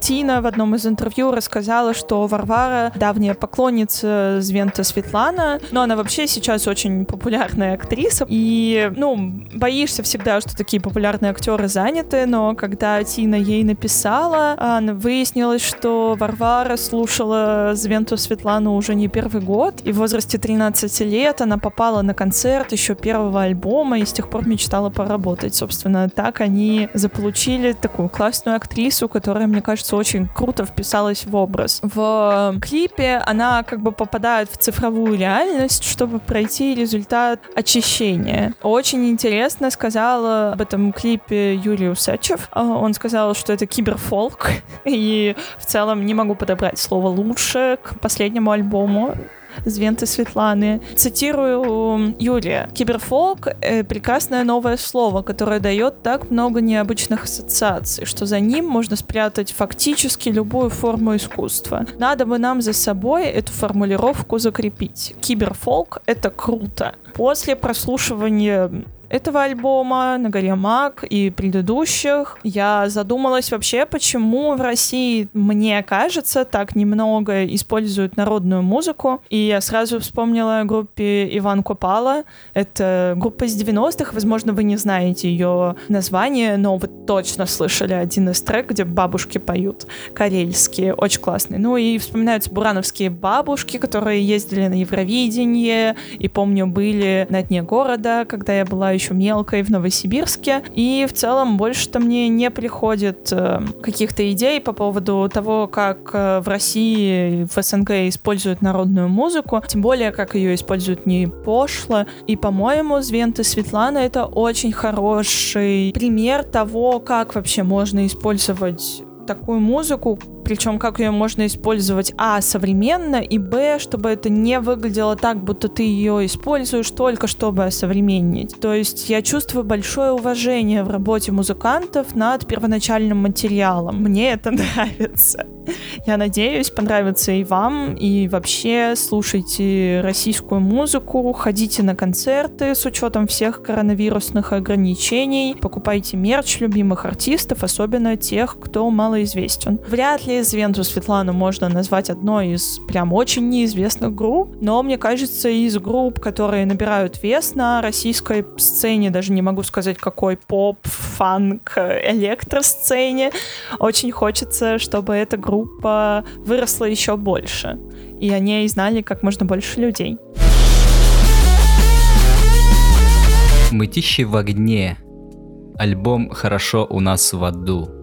Тина в одном из интервью рассказала, что Варвара давняя поклонница Звента Светлана, но она вообще сейчас очень популярная актриса. И, ну, боишься всегда, что такие популярные актеры заняты, работы, но когда Тина ей написала, выяснилось, что Варвара слушала Звенту Светлану уже не первый год, и в возрасте 13 лет она попала на концерт еще первого альбома и с тех пор мечтала поработать. Собственно, так они заполучили такую классную актрису, которая, мне кажется, очень круто вписалась в образ. В клипе она как бы попадает в цифровую реальность, чтобы пройти результат очищения. Очень интересно сказала об этом клипе Юлиус Сачев. А, он сказал, что это киберфолк, и в целом не могу подобрать слово лучше к последнему альбому. Звенты Светланы. Цитирую Юрия. Киберфолк э, — прекрасное новое слово, которое дает так много необычных ассоциаций, что за ним можно спрятать фактически любую форму искусства. Надо бы нам за собой эту формулировку закрепить. Киберфолк — это круто. После прослушивания этого альбома, на горе Мак и предыдущих, я задумалась вообще, почему в России, мне кажется, так немного используют народную музыку. И я сразу вспомнила о группе Иван Копала. Это группа из 90-х, возможно, вы не знаете ее название, но вы точно слышали один из трек, где бабушки поют карельские, очень классные. Ну и вспоминаются бурановские бабушки, которые ездили на Евровидение, и помню, были на дне города, когда я была еще мелкой в Новосибирске. И в целом больше-то мне не приходит э, каких-то идей по поводу того, как э, в России, в СНГ используют народную музыку, тем более, как ее используют не пошло. И, по-моему, Звента Светлана — это очень хороший пример того, как вообще можно использовать такую музыку, причем как ее можно использовать, а, современно, и, б, чтобы это не выглядело так, будто ты ее используешь только чтобы осовременить. То есть я чувствую большое уважение в работе музыкантов над первоначальным материалом. Мне это нравится. Я надеюсь, понравится и вам, и вообще слушайте российскую музыку, ходите на концерты с учетом всех коронавирусных ограничений, покупайте мерч любимых артистов, особенно тех, кто малоизвестен. Вряд ли из Венту Светлану можно назвать одной из прям очень неизвестных групп, но мне кажется, из групп, которые набирают вес на российской сцене, даже не могу сказать, какой поп, фанк, электросцене, очень хочется, чтобы эта группа выросла еще больше, и о ней знали как можно больше людей. Мытищи в огне. Альбом «Хорошо у нас в аду».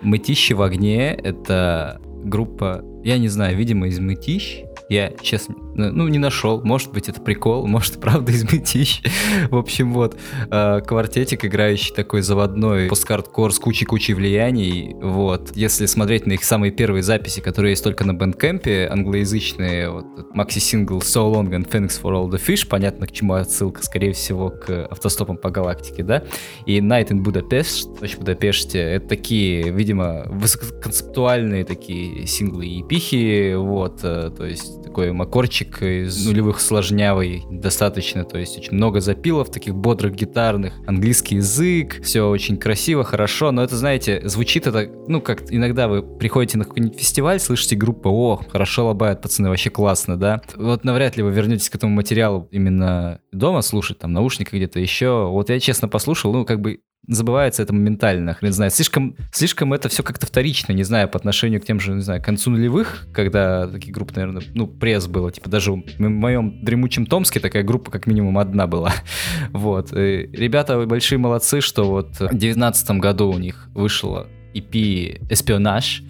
Мытищи в огне — это группа, я не знаю, видимо, из Мытищ. Я, честно, ну, не нашел. Может быть, это прикол, может, правда из. В общем, вот, э, квартетик, играющий такой заводной посткардкор с кучей-кучей влияний. Вот, если смотреть на их самые первые записи, которые есть только на Бендкэмпе, англоязычные, вот, макси-сингл So Long and Thanks for All the Fish, понятно, к чему отсылка, скорее всего, к автостопам по галактике, да, и Night in Budapest, ночь в Будапеште, это такие, видимо, высококонцептуальные такие синглы и пихи, вот, э, то есть такой макорчик мультик из нулевых сложнявый достаточно, то есть очень много запилов, таких бодрых гитарных, английский язык, все очень красиво, хорошо, но это, знаете, звучит это, ну, как иногда вы приходите на какой-нибудь фестиваль, слышите группу, о, хорошо лобают пацаны, вообще классно, да? Вот навряд ли вы вернетесь к этому материалу именно дома слушать, там, наушники где-то еще. Вот я честно послушал, ну, как бы забывается это моментально, хрен знает. Слишком, слишком это все как-то вторично, не знаю, по отношению к тем же, не знаю, к концу нулевых, когда такие группы, наверное, ну, пресс было, типа даже в моем дремучем Томске такая группа как минимум одна была. Вот. И ребята большие молодцы, что вот в девятнадцатом году у них вышло EP «Эспионаж»,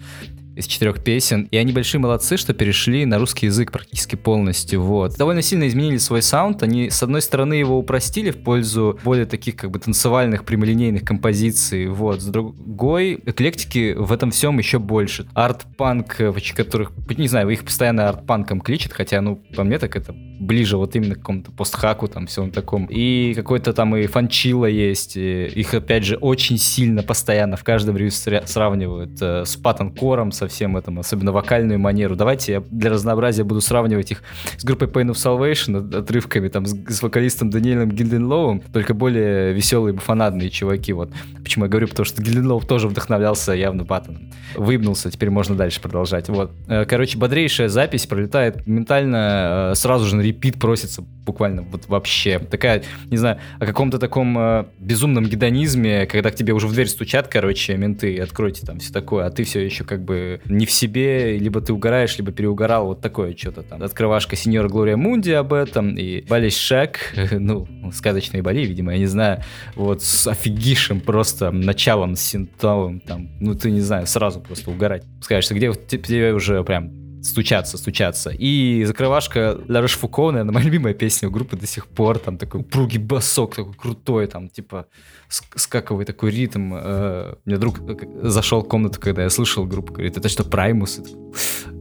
из четырех песен. И они большие молодцы, что перешли на русский язык практически полностью. Вот. Довольно сильно изменили свой саунд. Они, с одной стороны, его упростили в пользу более таких как бы танцевальных, прямолинейных композиций. Вот. С другой, эклектики в этом всем еще больше. Арт-панк, которых, не знаю, их постоянно арт-панком кличат, хотя, ну, по мне так это ближе вот именно к какому-то постхаку, там, всем таком. И какой-то там и фанчила есть. И их, опять же, очень сильно постоянно в каждом ревью сравнивают э, с паттон-кором, со всем этим, особенно вокальную манеру. Давайте я для разнообразия буду сравнивать их с группой Pain of Salvation, отрывками там с, с вокалистом Даниэлем Гильденлоуом, только более веселые, буфанадные чуваки. Вот. Почему я говорю, потому что Гильденлоу тоже вдохновлялся явно Паттоном. Выебнулся, теперь можно дальше продолжать. Вот. Э, короче, бодрейшая запись пролетает ментально, э, сразу же на репит просится буквально вот вообще. Такая, не знаю, о каком-то таком э, безумном гедонизме, когда к тебе уже в дверь стучат, короче, менты, откройте там все такое, а ты все еще как бы не в себе, либо ты угораешь, либо переугорал, вот такое что-то там. Открывашка сеньора Глория Мунди об этом, и Бали Шек, ну, сказочные Бали, видимо, я не знаю, вот с офигишим просто началом синтовым, там, ну, ты не знаю, сразу просто угорать. Скажешь, где тебе уже прям стучаться, стучаться. И закрывашка Ля Рошфуко, наверное, моя любимая песня у группы до сих пор, там такой упругий басок, такой крутой, там, типа, скаковый такой ритм. Э, мне друг зашел в комнату, когда я слышал группу, говорит, это что, Праймус?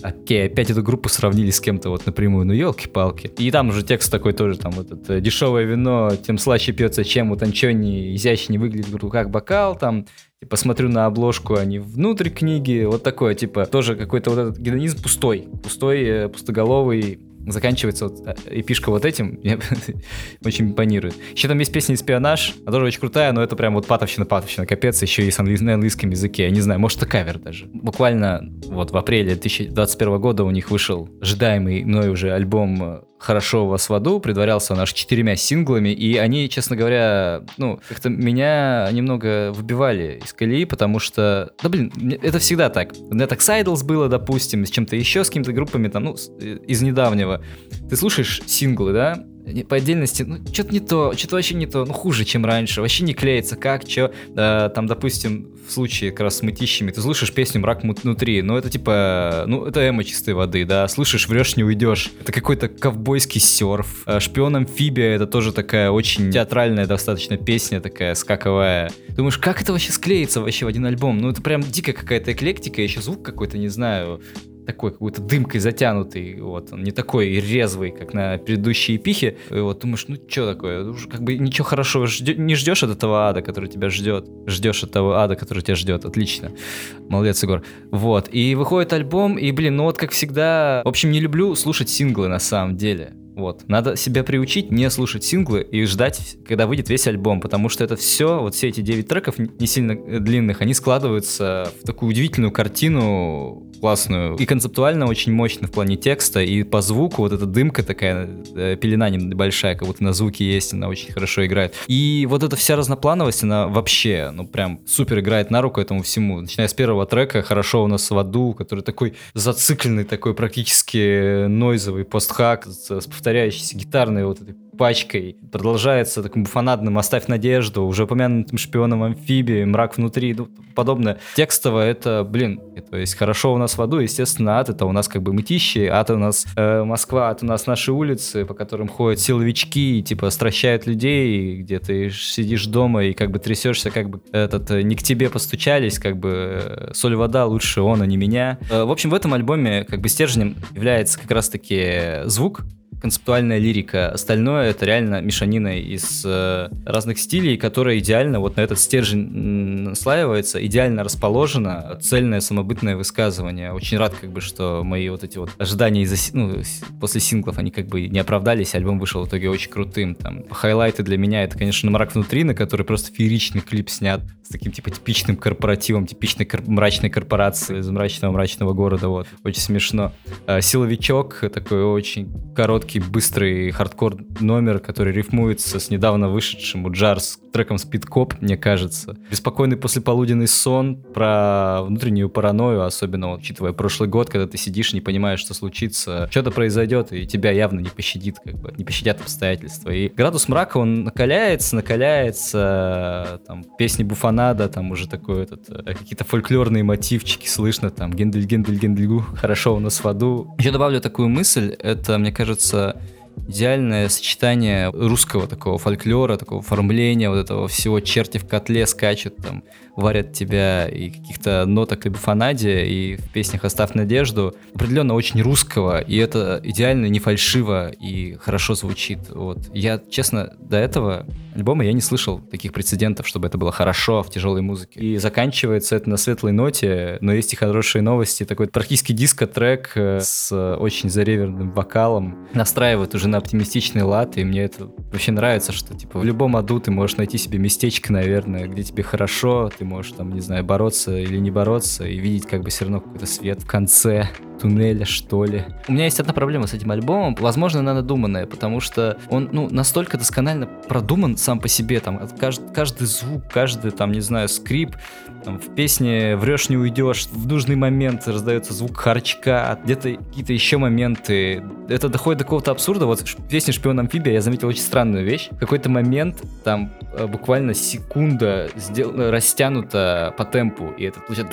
Окей, опять эту группу сравнили с кем-то вот напрямую, ну елки-палки. И там уже текст такой тоже, там вот это дешевое вино, тем слаще пьется, чем утонченнее, изящнее выглядит в руках бокал, там Типа смотрю на обложку, они внутрь книги, вот такое, типа, тоже какой-то вот этот гедонизм пустой, пустой, э, пустоголовый, заканчивается вот э, эпишка вот этим, очень импонирует. Еще там есть песня «Спионаж», она тоже очень крутая, но это прям вот патовщина-патовщина, капец, еще и с англий... на английском языке, я не знаю, может, это кавер даже. Буквально вот в апреле 2021 года у них вышел ожидаемый мной уже альбом э, хорошо у вас в аду, предварялся он аж четырьмя синглами, и они, честно говоря, ну, как-то меня немного выбивали из колеи, потому что, да блин, это всегда так. Netax Idols было, допустим, с чем-то еще, с какими-то группами, там, ну, э, из недавнего. Ты слушаешь синглы, да, по отдельности, ну, что-то не то, что-то вообще не то, ну, хуже, чем раньше, вообще не клеится, как, что, да, там, допустим, в случае как раз с мытищами, ты слышишь песню «Мрак внутри», ну, это типа, ну, это эмо чистой воды, да, слышишь, врешь, не уйдешь, это какой-то ковбойский серф, а «Шпион амфибия» это тоже такая очень театральная достаточно песня, такая скаковая, думаешь, как это вообще склеится вообще в один альбом, ну, это прям дикая какая-то эклектика, еще звук какой-то, не знаю, такой какой-то дымкой затянутый, вот, он не такой резвый, как на предыдущей эпихе, и вот думаешь, ну что такое, уже как бы ничего хорошего ждё, не ждешь от этого ада, который тебя ждет, ждешь от того ада, который тебя ждет, отлично, молодец, Егор, вот, и выходит альбом, и, блин, ну вот как всегда, в общем, не люблю слушать синглы на самом деле, вот. Надо себя приучить не слушать синглы и ждать, когда выйдет весь альбом, потому что это все, вот все эти 9 треков не сильно длинных, они складываются в такую удивительную картину классную и концептуально очень мощно в плане текста, и по звуку вот эта дымка такая, э, пелена небольшая, как будто на звуке есть, она очень хорошо играет. И вот эта вся разноплановость, она вообще, ну прям супер играет на руку этому всему. Начиная с первого трека «Хорошо у нас в аду», который такой зацикленный, такой практически нойзовый постхак с повторяющейся гитарной вот этой пачкой. Продолжается таким фанатным «Оставь надежду», уже упомянутым шпионом амфибии, «Мрак внутри», ну, подобное. Текстово это, блин, то есть хорошо у нас в аду, естественно, ад это у нас как бы мытищи, ад у нас э, Москва, ад у нас наши улицы, по которым ходят силовички, и, типа стращают людей, где ты сидишь дома и как бы трясешься, как бы этот, э, не к тебе постучались, как бы э, соль вода лучше он, а не меня. Э, в общем, в этом альбоме как бы стержнем является как раз-таки звук, концептуальная лирика. Остальное это реально мешанина из э, разных стилей, которая идеально вот на этот стержень наслаивается, идеально расположена, цельное самобытное высказывание. Очень рад, как бы, что мои вот эти вот ожидания из ну, после синглов, они как бы не оправдались, альбом вышел в итоге очень крутым. Там хайлайты для меня это, конечно, мрак внутри, на который просто фееричный клип снят с таким типа типичным корпоративом, типичной кор- мрачной корпорации из мрачного мрачного города, вот. Очень смешно. А, силовичок такой очень короткий, быстрый хардкор номер, который рифмуется с недавно вышедшим у Джарс треком Speed Cop, мне кажется. Беспокойный послеполуденный сон про внутреннюю паранойю, особенно учитывая прошлый год, когда ты сидишь и не понимаешь, что случится, что-то произойдет, и тебя явно не пощадит, как бы, не пощадят обстоятельства. И градус мрака, он накаляется, накаляется, там, песни Буфанада, там уже такой этот, э, какие-то фольклорные мотивчики слышно, там, гендель, гендель, гендель, хорошо у нас в аду. Еще добавлю такую мысль, это, мне кажется, идеальное сочетание русского такого фольклора, такого оформления, вот этого всего черти в котле скачут, там, варят тебя и каких-то ноток либо фанадия, и в песнях «Оставь надежду» определенно очень русского, и это идеально не фальшиво и хорошо звучит. Вот. Я, честно, до этого альбома я не слышал таких прецедентов, чтобы это было хорошо в тяжелой музыке. И заканчивается это на светлой ноте, но есть и хорошие новости. Такой практически диско-трек э, с очень зареверным вокалом настраивает уже на оптимистичный лад, и мне это вообще нравится, что типа в любом аду ты можешь найти себе местечко, наверное, где тебе хорошо, ты можешь там, не знаю, бороться или не бороться, и видеть как бы все равно какой-то свет в конце туннеля, что ли. У меня есть одна проблема с этим альбомом, возможно, она надуманная, потому что он, ну, настолько досконально продуман сам по себе, там, каждый, каждый звук, каждый, там, не знаю, скрип, там, в песне «Врешь, не уйдешь», в нужный момент раздается звук харчка, где-то какие-то еще моменты. Это доходит до какого-то абсурда. Вот в песне «Шпион амфибия» я заметил очень странную вещь. В какой-то момент там э, буквально секунда сдел... растянута по темпу, и это получает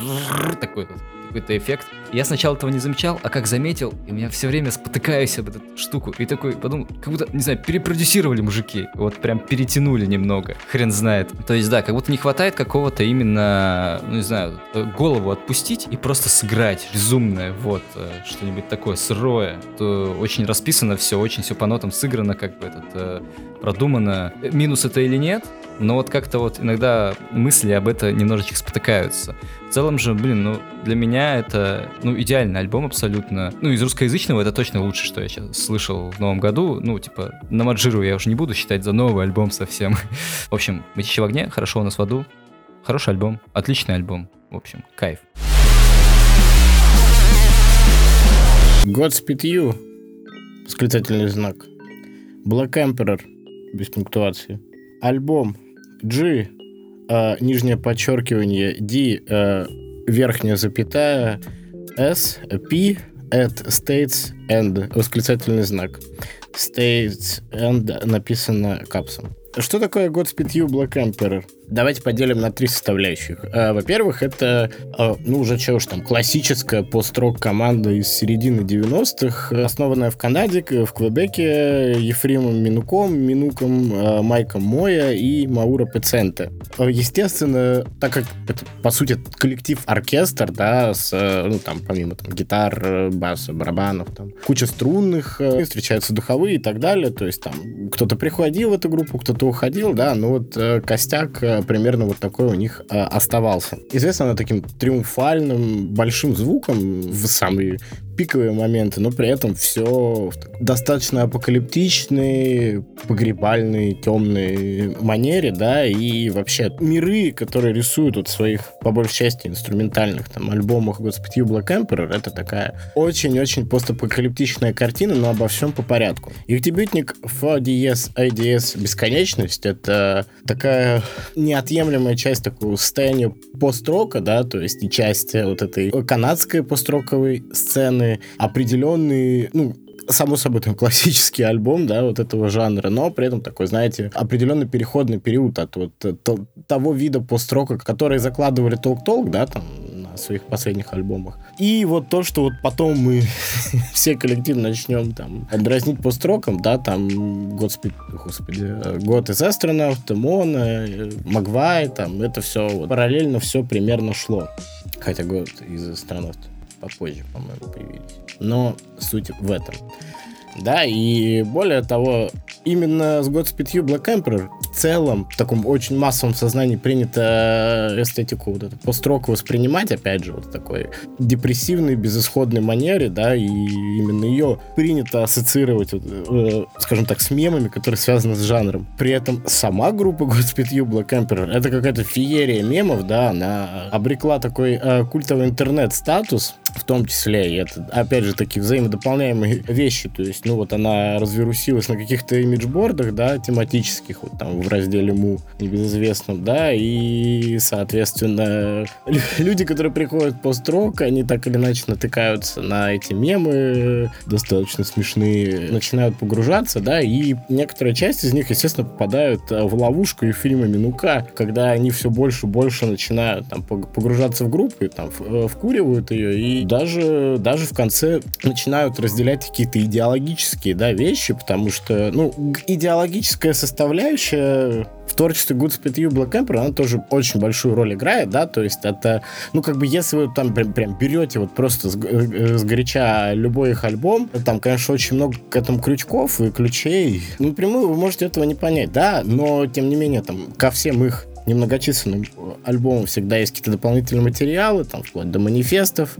такой вот какой-то эффект. Я сначала этого не замечал, а как заметил, и меня все время спотыкаюсь об эту штуку. И такой подумал, как будто, не знаю, перепродюсировали мужики. Вот прям перетянули немного. Хрен знает. То есть, да, как будто не хватает какого-то именно, ну не знаю, голову отпустить и просто сыграть безумное, вот, э, что-нибудь такое сырое. То очень расписано все, очень все по нотам сыграно, как бы этот э, продумано. Минус это или нет, но вот как-то вот иногда мысли об этом немножечко спотыкаются. В целом же, блин, ну, для меня это, ну, идеальный альбом абсолютно. Ну, из русскоязычного это точно лучше, что я сейчас слышал в новом году. Ну, типа, на Маджиру я уже не буду считать за новый альбом совсем. В общем, «Мытище в огне», «Хорошо у нас в аду». Хороший альбом, отличный альбом. В общем, кайф. Godspeed You. Восклицательный знак. Black Emperor. Без пунктуации. Альбом G э, нижнее подчеркивание, D, э, верхняя запятая, S, P, at states and восклицательный знак. States and написано капсом. Что такое Godspeed You Black Emperor? Давайте поделим на три составляющих. А, во-первых, это, а, ну, уже что уж там, классическая пост-рок команда из середины 90-х, основанная в Канаде, в Квебеке, Ефремом Минуком, Минуком, Майком Моя и Маура Пеценте. Естественно, так как это, по сути, коллектив-оркестр, да, с, ну, там, помимо там, гитар, баса, барабанов, там, куча струнных, встречаются духовые и так далее, то есть там кто-то приходил в эту группу, кто-то уходил, да, но вот э, костяк примерно вот такой у них э, оставался. Известно она таким триумфальным большим звуком в самый пиковые моменты, но при этом все достаточно апокалиптичные, погребальные, темные манере, да, и вообще миры, которые рисуют вот в своих, по большей части, инструментальных там альбомах You Black Emperor, это такая очень-очень постапокалиптичная картина, но обо всем по порядку. Их дебютник FDS IDS Бесконечность — это такая неотъемлемая часть такого состояния построка, да, то есть часть вот этой канадской построковой сцены, определенные, ну, само собой, там классический альбом, да, вот этого жанра, но при этом такой, знаете, определенный переходный период от вот то, того вида построка, который закладывали Толк-Толк, да, там, на своих последних альбомах. И вот то, что вот потом мы все коллективно начнем там дразнить построкам, да, там Господи, господи, год из Астронавта, Мона, Магвай, там, это все вот, параллельно все примерно шло. Хотя год из Астронавта попозже, по-моему, появились. Но суть в этом. Да, и более того, именно с Godspeed You Black Emperor целом в таком очень массовом сознании принято эстетику вот эту пост-рок воспринимать, опять же, вот такой депрессивной, безысходной манере, да, и именно ее принято ассоциировать, э, скажем так, с мемами, которые связаны с жанром. При этом сама группа Godspeed You Black Emperor это какая-то феерия мемов, да, она обрекла такой э, культовый интернет-статус, в том числе, и это, опять же, такие взаимодополняемые вещи, то есть, ну, вот она развирусилась на каких-то имиджбордах, да, тематических, вот там в разделе Му, небезызвестном, да, и, соответственно, люди, которые приходят пост-рок, они так или иначе натыкаются на эти мемы, достаточно смешные, начинают погружаться, да, и некоторая часть из них, естественно, попадают э, в ловушку и фильма Минука, когда они все больше и больше начинают там погружаться в группы, там э, вкуривают ее, и даже, даже в конце начинают разделять какие-то идеологические, да, вещи, потому что, ну, идеологическая составляющая в творчестве Goodspeed You Black Emperor, она тоже очень большую роль играет, да, то есть это, ну, как бы, если вы там прям, прям берете вот просто с, э, с горяча любой их альбом, там, конечно, очень много к этому крючков и ключей, ну, напрямую вы можете этого не понять, да, но, тем не менее, там, ко всем их немногочисленным альбомам всегда есть какие-то дополнительные материалы, там, вплоть до манифестов,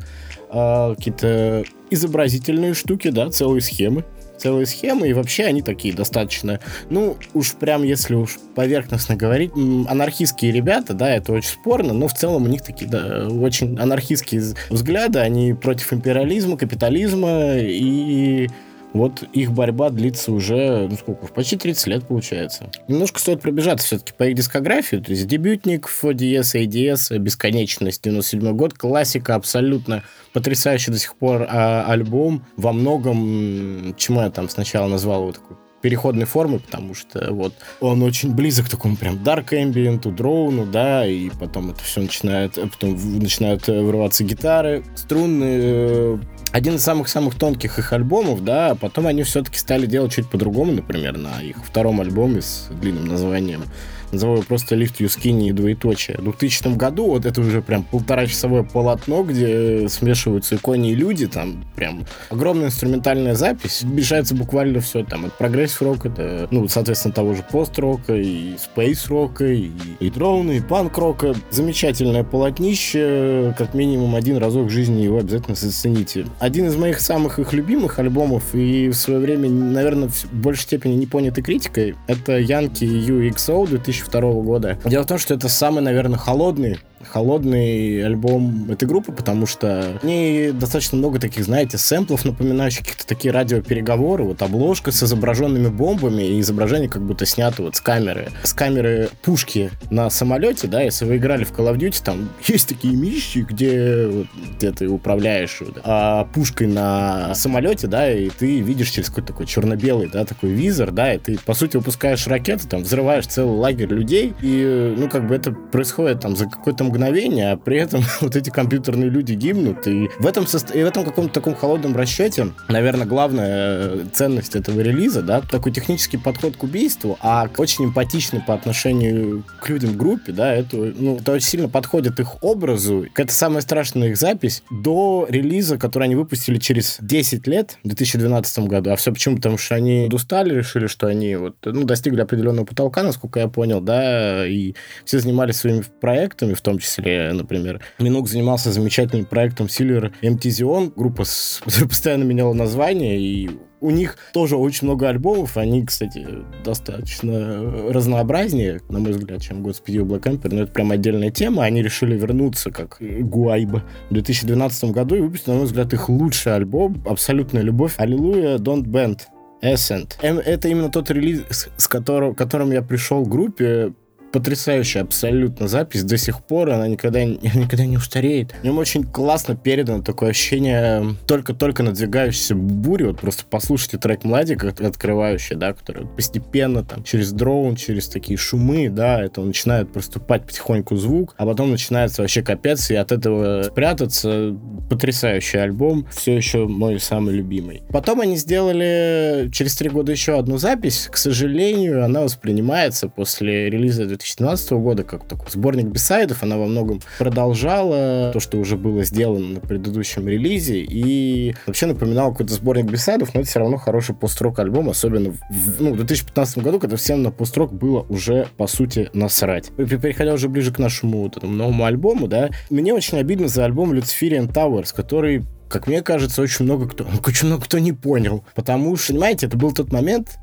э, какие-то изобразительные штуки, да, целые схемы. Целые схемы, и вообще они такие достаточно, ну, уж прям, если уж поверхностно говорить, анархистские ребята, да, это очень спорно, но в целом у них такие, да, очень анархистские взгляды, они против империализма, капитализма, и вот их борьба длится уже, ну сколько, почти 30 лет получается. Немножко стоит пробежаться все-таки по их дискографии. То есть дебютник, ФДС, ADS, Бесконечность, 97 год, классика абсолютно потрясающий до сих пор а, альбом. Во многом, чему я там сначала назвал его такой переходной формы, потому что вот он очень близок к такому прям dark ambient, дроуну, да, и потом это все начинает, потом начинают вырываться гитары, струнные, один из самых-самых тонких их альбомов, да, а потом они все-таки стали делать чуть по-другому, например, на их втором альбоме с длинным названием его просто «Lift You Skinny» и двоеточие. В 2000 году вот это уже прям полтора-часовое полотно, где смешиваются и кони, и люди, там прям огромная инструментальная запись, мешается буквально все, там, от прогресс-рока до, ну, соответственно, того же пост-рока, и спейс-рока, и, и дроуна, и панк-рока. Замечательное полотнище, как минимум один разок в жизни его обязательно зацените. Один из моих самых их любимых альбомов, и в свое время, наверное, в большей степени не понятой критикой, это Янки UXO 2000 2002 года. Дело в том, что это самый, наверное, холодный холодный альбом этой группы, потому что они достаточно много таких, знаете, сэмплов, напоминающих какие-то такие радиопереговоры, вот обложка с изображенными бомбами и изображение как будто снято вот с камеры, с камеры пушки на самолете, да, если вы играли в Call of Duty, там есть такие миссии, где, вот, где ты управляешь вот, а, пушкой на самолете, да, и ты видишь через какой-то такой черно-белый, да, такой визор, да, и ты, по сути, выпускаешь ракеты, там, взрываешь целый лагерь людей, и, ну, как бы это происходит там за какой-то мгновение, а при этом вот эти компьютерные люди гибнут. И в этом, и в этом каком-то таком холодном расчете, наверное, главная э, ценность этого релиза, да, такой технический подход к убийству, а очень эмпатичный по отношению к людям группе, да, это, ну, это очень сильно подходит их образу. Это самая страшная их запись до релиза, который они выпустили через 10 лет, в 2012 году. А все почему? Потому что они устали, решили, что они вот, ну, достигли определенного потолка, насколько я понял, да, и все занимались своими проектами, в том числе, например. Минук занимался замечательным проектом Silver MTZion, группа, постоянно меняла название, и у них тоже очень много альбомов. Они, кстати, достаточно разнообразнее, на мой взгляд, чем You Black Emperor. Но это прям отдельная тема. Они решили вернуться как Гуайба в 2012 году и выпустили, на мой взгляд, их лучший альбом «Абсолютная любовь». Аллилуйя, Don't Bend. Ascent. Это именно тот релиз, с которым, которым я пришел к группе потрясающая абсолютно запись до сих пор, она никогда, никогда не устареет. В нем очень классно передано такое ощущение только-только надвигающейся бури, вот просто послушайте трек «Младик», открывающий, да, который постепенно там через дроун, через такие шумы, да, это начинает проступать потихоньку звук, а потом начинается вообще капец, и от этого спрятаться. Потрясающий альбом, все еще мой самый любимый. Потом они сделали через три года еще одну запись, к сожалению, она воспринимается после релиза 2017 года, как такой сборник бисайдов. Она во многом продолжала то, что уже было сделано на предыдущем релизе, и вообще напоминала какой-то сборник бисайдов, но это все равно хороший пост-рок альбом, особенно в, ну, в 2015 году, когда всем на пост-рок было уже, по сути, насрать. И переходя уже ближе к нашему вот этому новому альбому, да, мне очень обидно за альбом Luciferian Towers, который как мне кажется, очень много кто, очень много кто не понял. Потому что, понимаете, это был тот момент,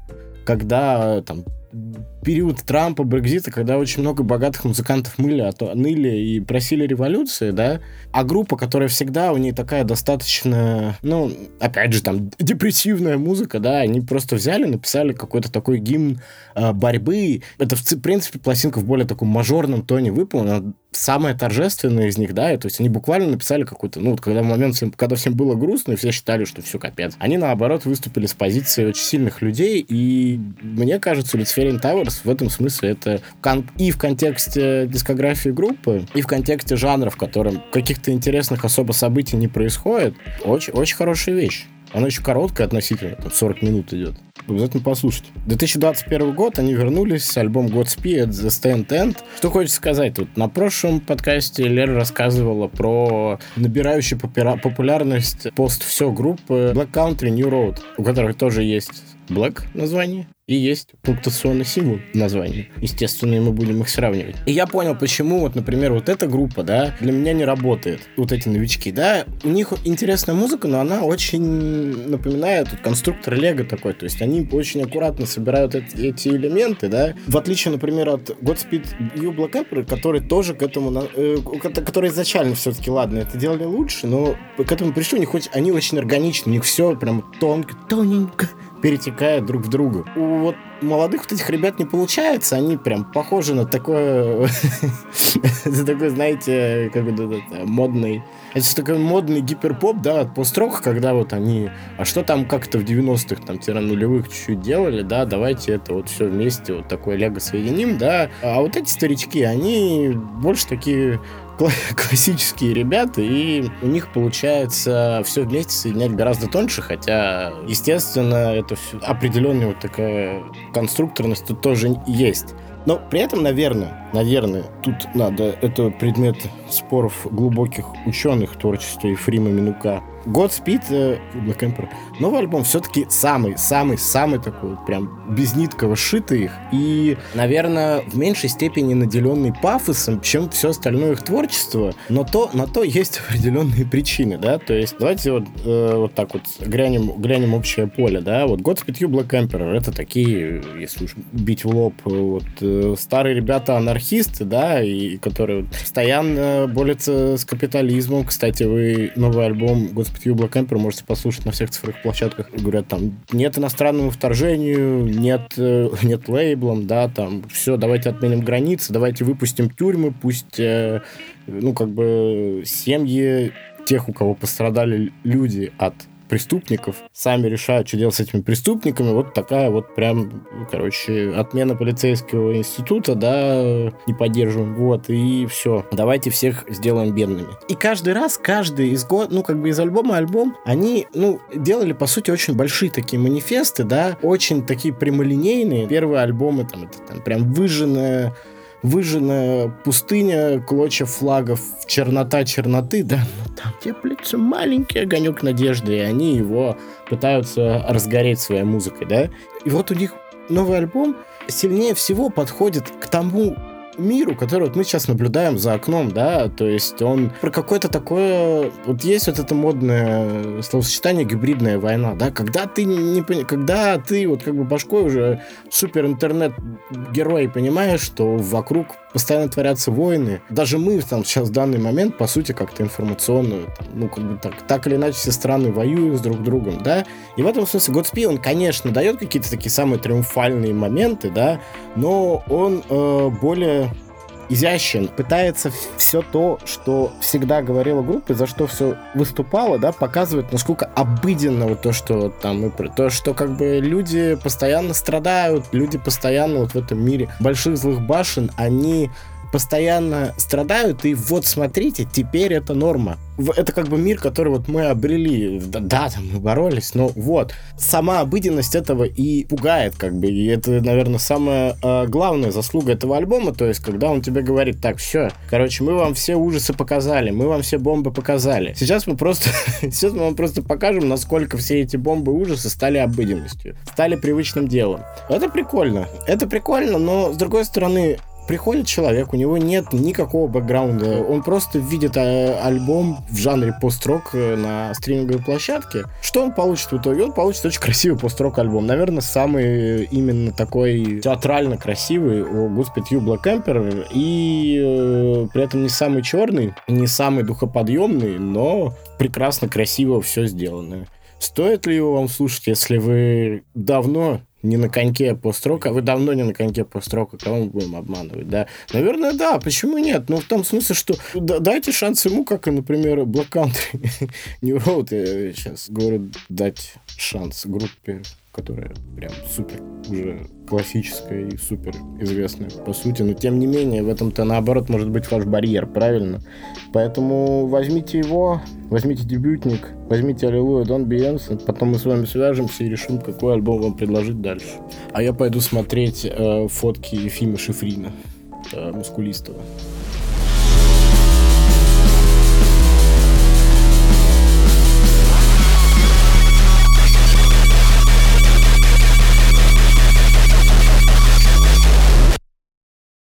когда там период Трампа, Брекзита, когда очень много богатых музыкантов мыли, а то ныли и просили революции, да, а группа, которая всегда, у нее такая достаточно, ну, опять же, там, депрессивная музыка, да, они просто взяли, написали какой-то такой гимн э, борьбы. Это, в принципе, пластинка в более таком мажорном тоне выполнена, самая торжественная из них, да, то есть они буквально написали какую-то, ну, вот когда в момент, всем, когда всем было грустно, и все считали, что все капец. Они, наоборот, выступили с позиции очень сильных людей, и мне кажется, Люциферин Towers в этом смысле это и в контексте дискографии группы, и в контексте жанра, в котором каких-то интересных особо событий не происходит, очень, очень хорошая вещь. Она еще короткая относительно, там 40 минут идет. Обязательно послушайте. 2021 год, они вернулись, альбом Godspeed The Stand End. Что хочется сказать тут? На прошлом подкасте Лера рассказывала про набирающую популярность пост все группы Black Country New Road, у которых тоже есть Black название и есть пунктуационный символ в названии. Естественно, мы будем их сравнивать. И я понял, почему, вот, например, вот эта группа, да, для меня не работает. Вот эти новички, да, у них интересная музыка, но она очень напоминает вот, конструктор Лего такой. То есть они очень аккуратно собирают эти, эти элементы, да. В отличие, например, от Godspeed You Black Emperor, который тоже к этому, э, который изначально все-таки, ладно, это делали лучше, но к этому пришли, у них хоть они очень органичны, у них все прям тонко, тоненько, перетекают друг в друга. У вот молодых вот этих ребят не получается, они прям похожи на такое... Такой, знаете, как бы модный... Это такой модный гиперпоп, да, от построка, когда вот они... А что там как-то в 90-х, там, нулевых чуть-чуть делали, да, давайте это вот все вместе, вот такое лего соединим, да. А вот эти старички, они больше такие классические ребята, и у них получается все вместе соединять гораздо тоньше, хотя, естественно, это все определенная вот такая конструкторность тут тоже есть. Но при этом, наверное, наверное, тут надо, это предмет споров глубоких ученых творчества Ефрима Минука, Godspeed э, Black Emperor. Новый альбом все-таки самый-самый-самый такой прям безнитково шитый их. И, наверное, в меньшей степени наделенный пафосом, чем все остальное их творчество. Но то, на то есть определенные причины, да. То есть давайте вот, э, вот так вот глянем, глянем общее поле, да. Вот Godspeed You Black Emperor это такие, если уж бить в лоб, вот э, старые ребята-анархисты, да, и которые постоянно борются с капитализмом. Кстати, вы новый альбом Godspeed перспективу Black Emperor можете послушать на всех цифровых площадках. Говорят, там, нет иностранному вторжению, нет, э, нет лейблом, да, там, все, давайте отменим границы, давайте выпустим тюрьмы, пусть, э, ну, как бы, семьи тех, у кого пострадали люди от преступников, сами решают, что делать с этими преступниками. Вот такая вот прям, короче, отмена полицейского института, да, не поддерживаем. Вот, и все. Давайте всех сделаем бедными. И каждый раз, каждый из год, ну, как бы из альбома альбом, они, ну, делали, по сути, очень большие такие манифесты, да, очень такие прямолинейные. Первые альбомы, там, это там прям выжженная выжженная пустыня, клочья флагов, чернота черноты, да, но там теплится маленький огонек надежды, и они его пытаются разгореть своей музыкой, да. И вот у них новый альбом сильнее всего подходит к тому миру, который вот мы сейчас наблюдаем за окном, да, то есть он про какое-то такое, вот есть вот это модное словосочетание гибридная война, да, когда ты не когда ты вот как бы башкой уже супер интернет герой понимаешь, что вокруг постоянно творятся войны. Даже мы там сейчас в данный момент, по сути, как-то информационно, там, ну, как бы так, так или иначе все страны воюют с друг другом, да. И в этом смысле Godspeed, он, конечно, дает какие-то такие самые триумфальные моменты, да, но он э, более изящен, пытается все то, что всегда говорила группа, за что все выступала, да, показывает, насколько обыденно вот то, что там мы, то, что как бы люди постоянно страдают, люди постоянно вот в этом мире больших злых башен, они постоянно страдают, и вот смотрите, теперь это норма. Это как бы мир, который вот мы обрели. Да, да там мы боролись, но вот. Сама обыденность этого и пугает, как бы. И это, наверное, самая э, главная заслуга этого альбома. То есть, когда он тебе говорит, так, все, короче, мы вам все ужасы показали, мы вам все бомбы показали. Сейчас мы просто, сейчас мы вам просто покажем, насколько все эти бомбы ужасы стали обыденностью, стали привычным делом. Это прикольно. Это прикольно, но, с другой стороны, приходит человек, у него нет никакого бэкграунда, он просто видит а, альбом в жанре пост-рок э, на стриминговой площадке. Что он получит в итоге? Он получит очень красивый пост-рок альбом. Наверное, самый именно такой театрально красивый у Господи Ю Black Emperor и э, при этом не самый черный, не самый духоподъемный, но прекрасно красиво все сделано. Стоит ли его вам слушать, если вы давно не на коньке построка, вы давно не на коньке построка, кого мы будем обманывать, да? Наверное, да, почему нет? Ну, в том смысле, что дайте шанс ему, как, например, Black Country, New Road, я сейчас говорю, дать шанс группе которая прям супер уже классическая и супер известная по сути, но тем не менее в этом-то наоборот может быть ваш барьер, правильно? Поэтому возьмите его, возьмите дебютник, возьмите Аллилуйя, Be Innocent, потом мы с вами свяжемся и решим, какой альбом вам предложить дальше. А я пойду смотреть э, фотки Ефима Шифрина, э, мускулистого.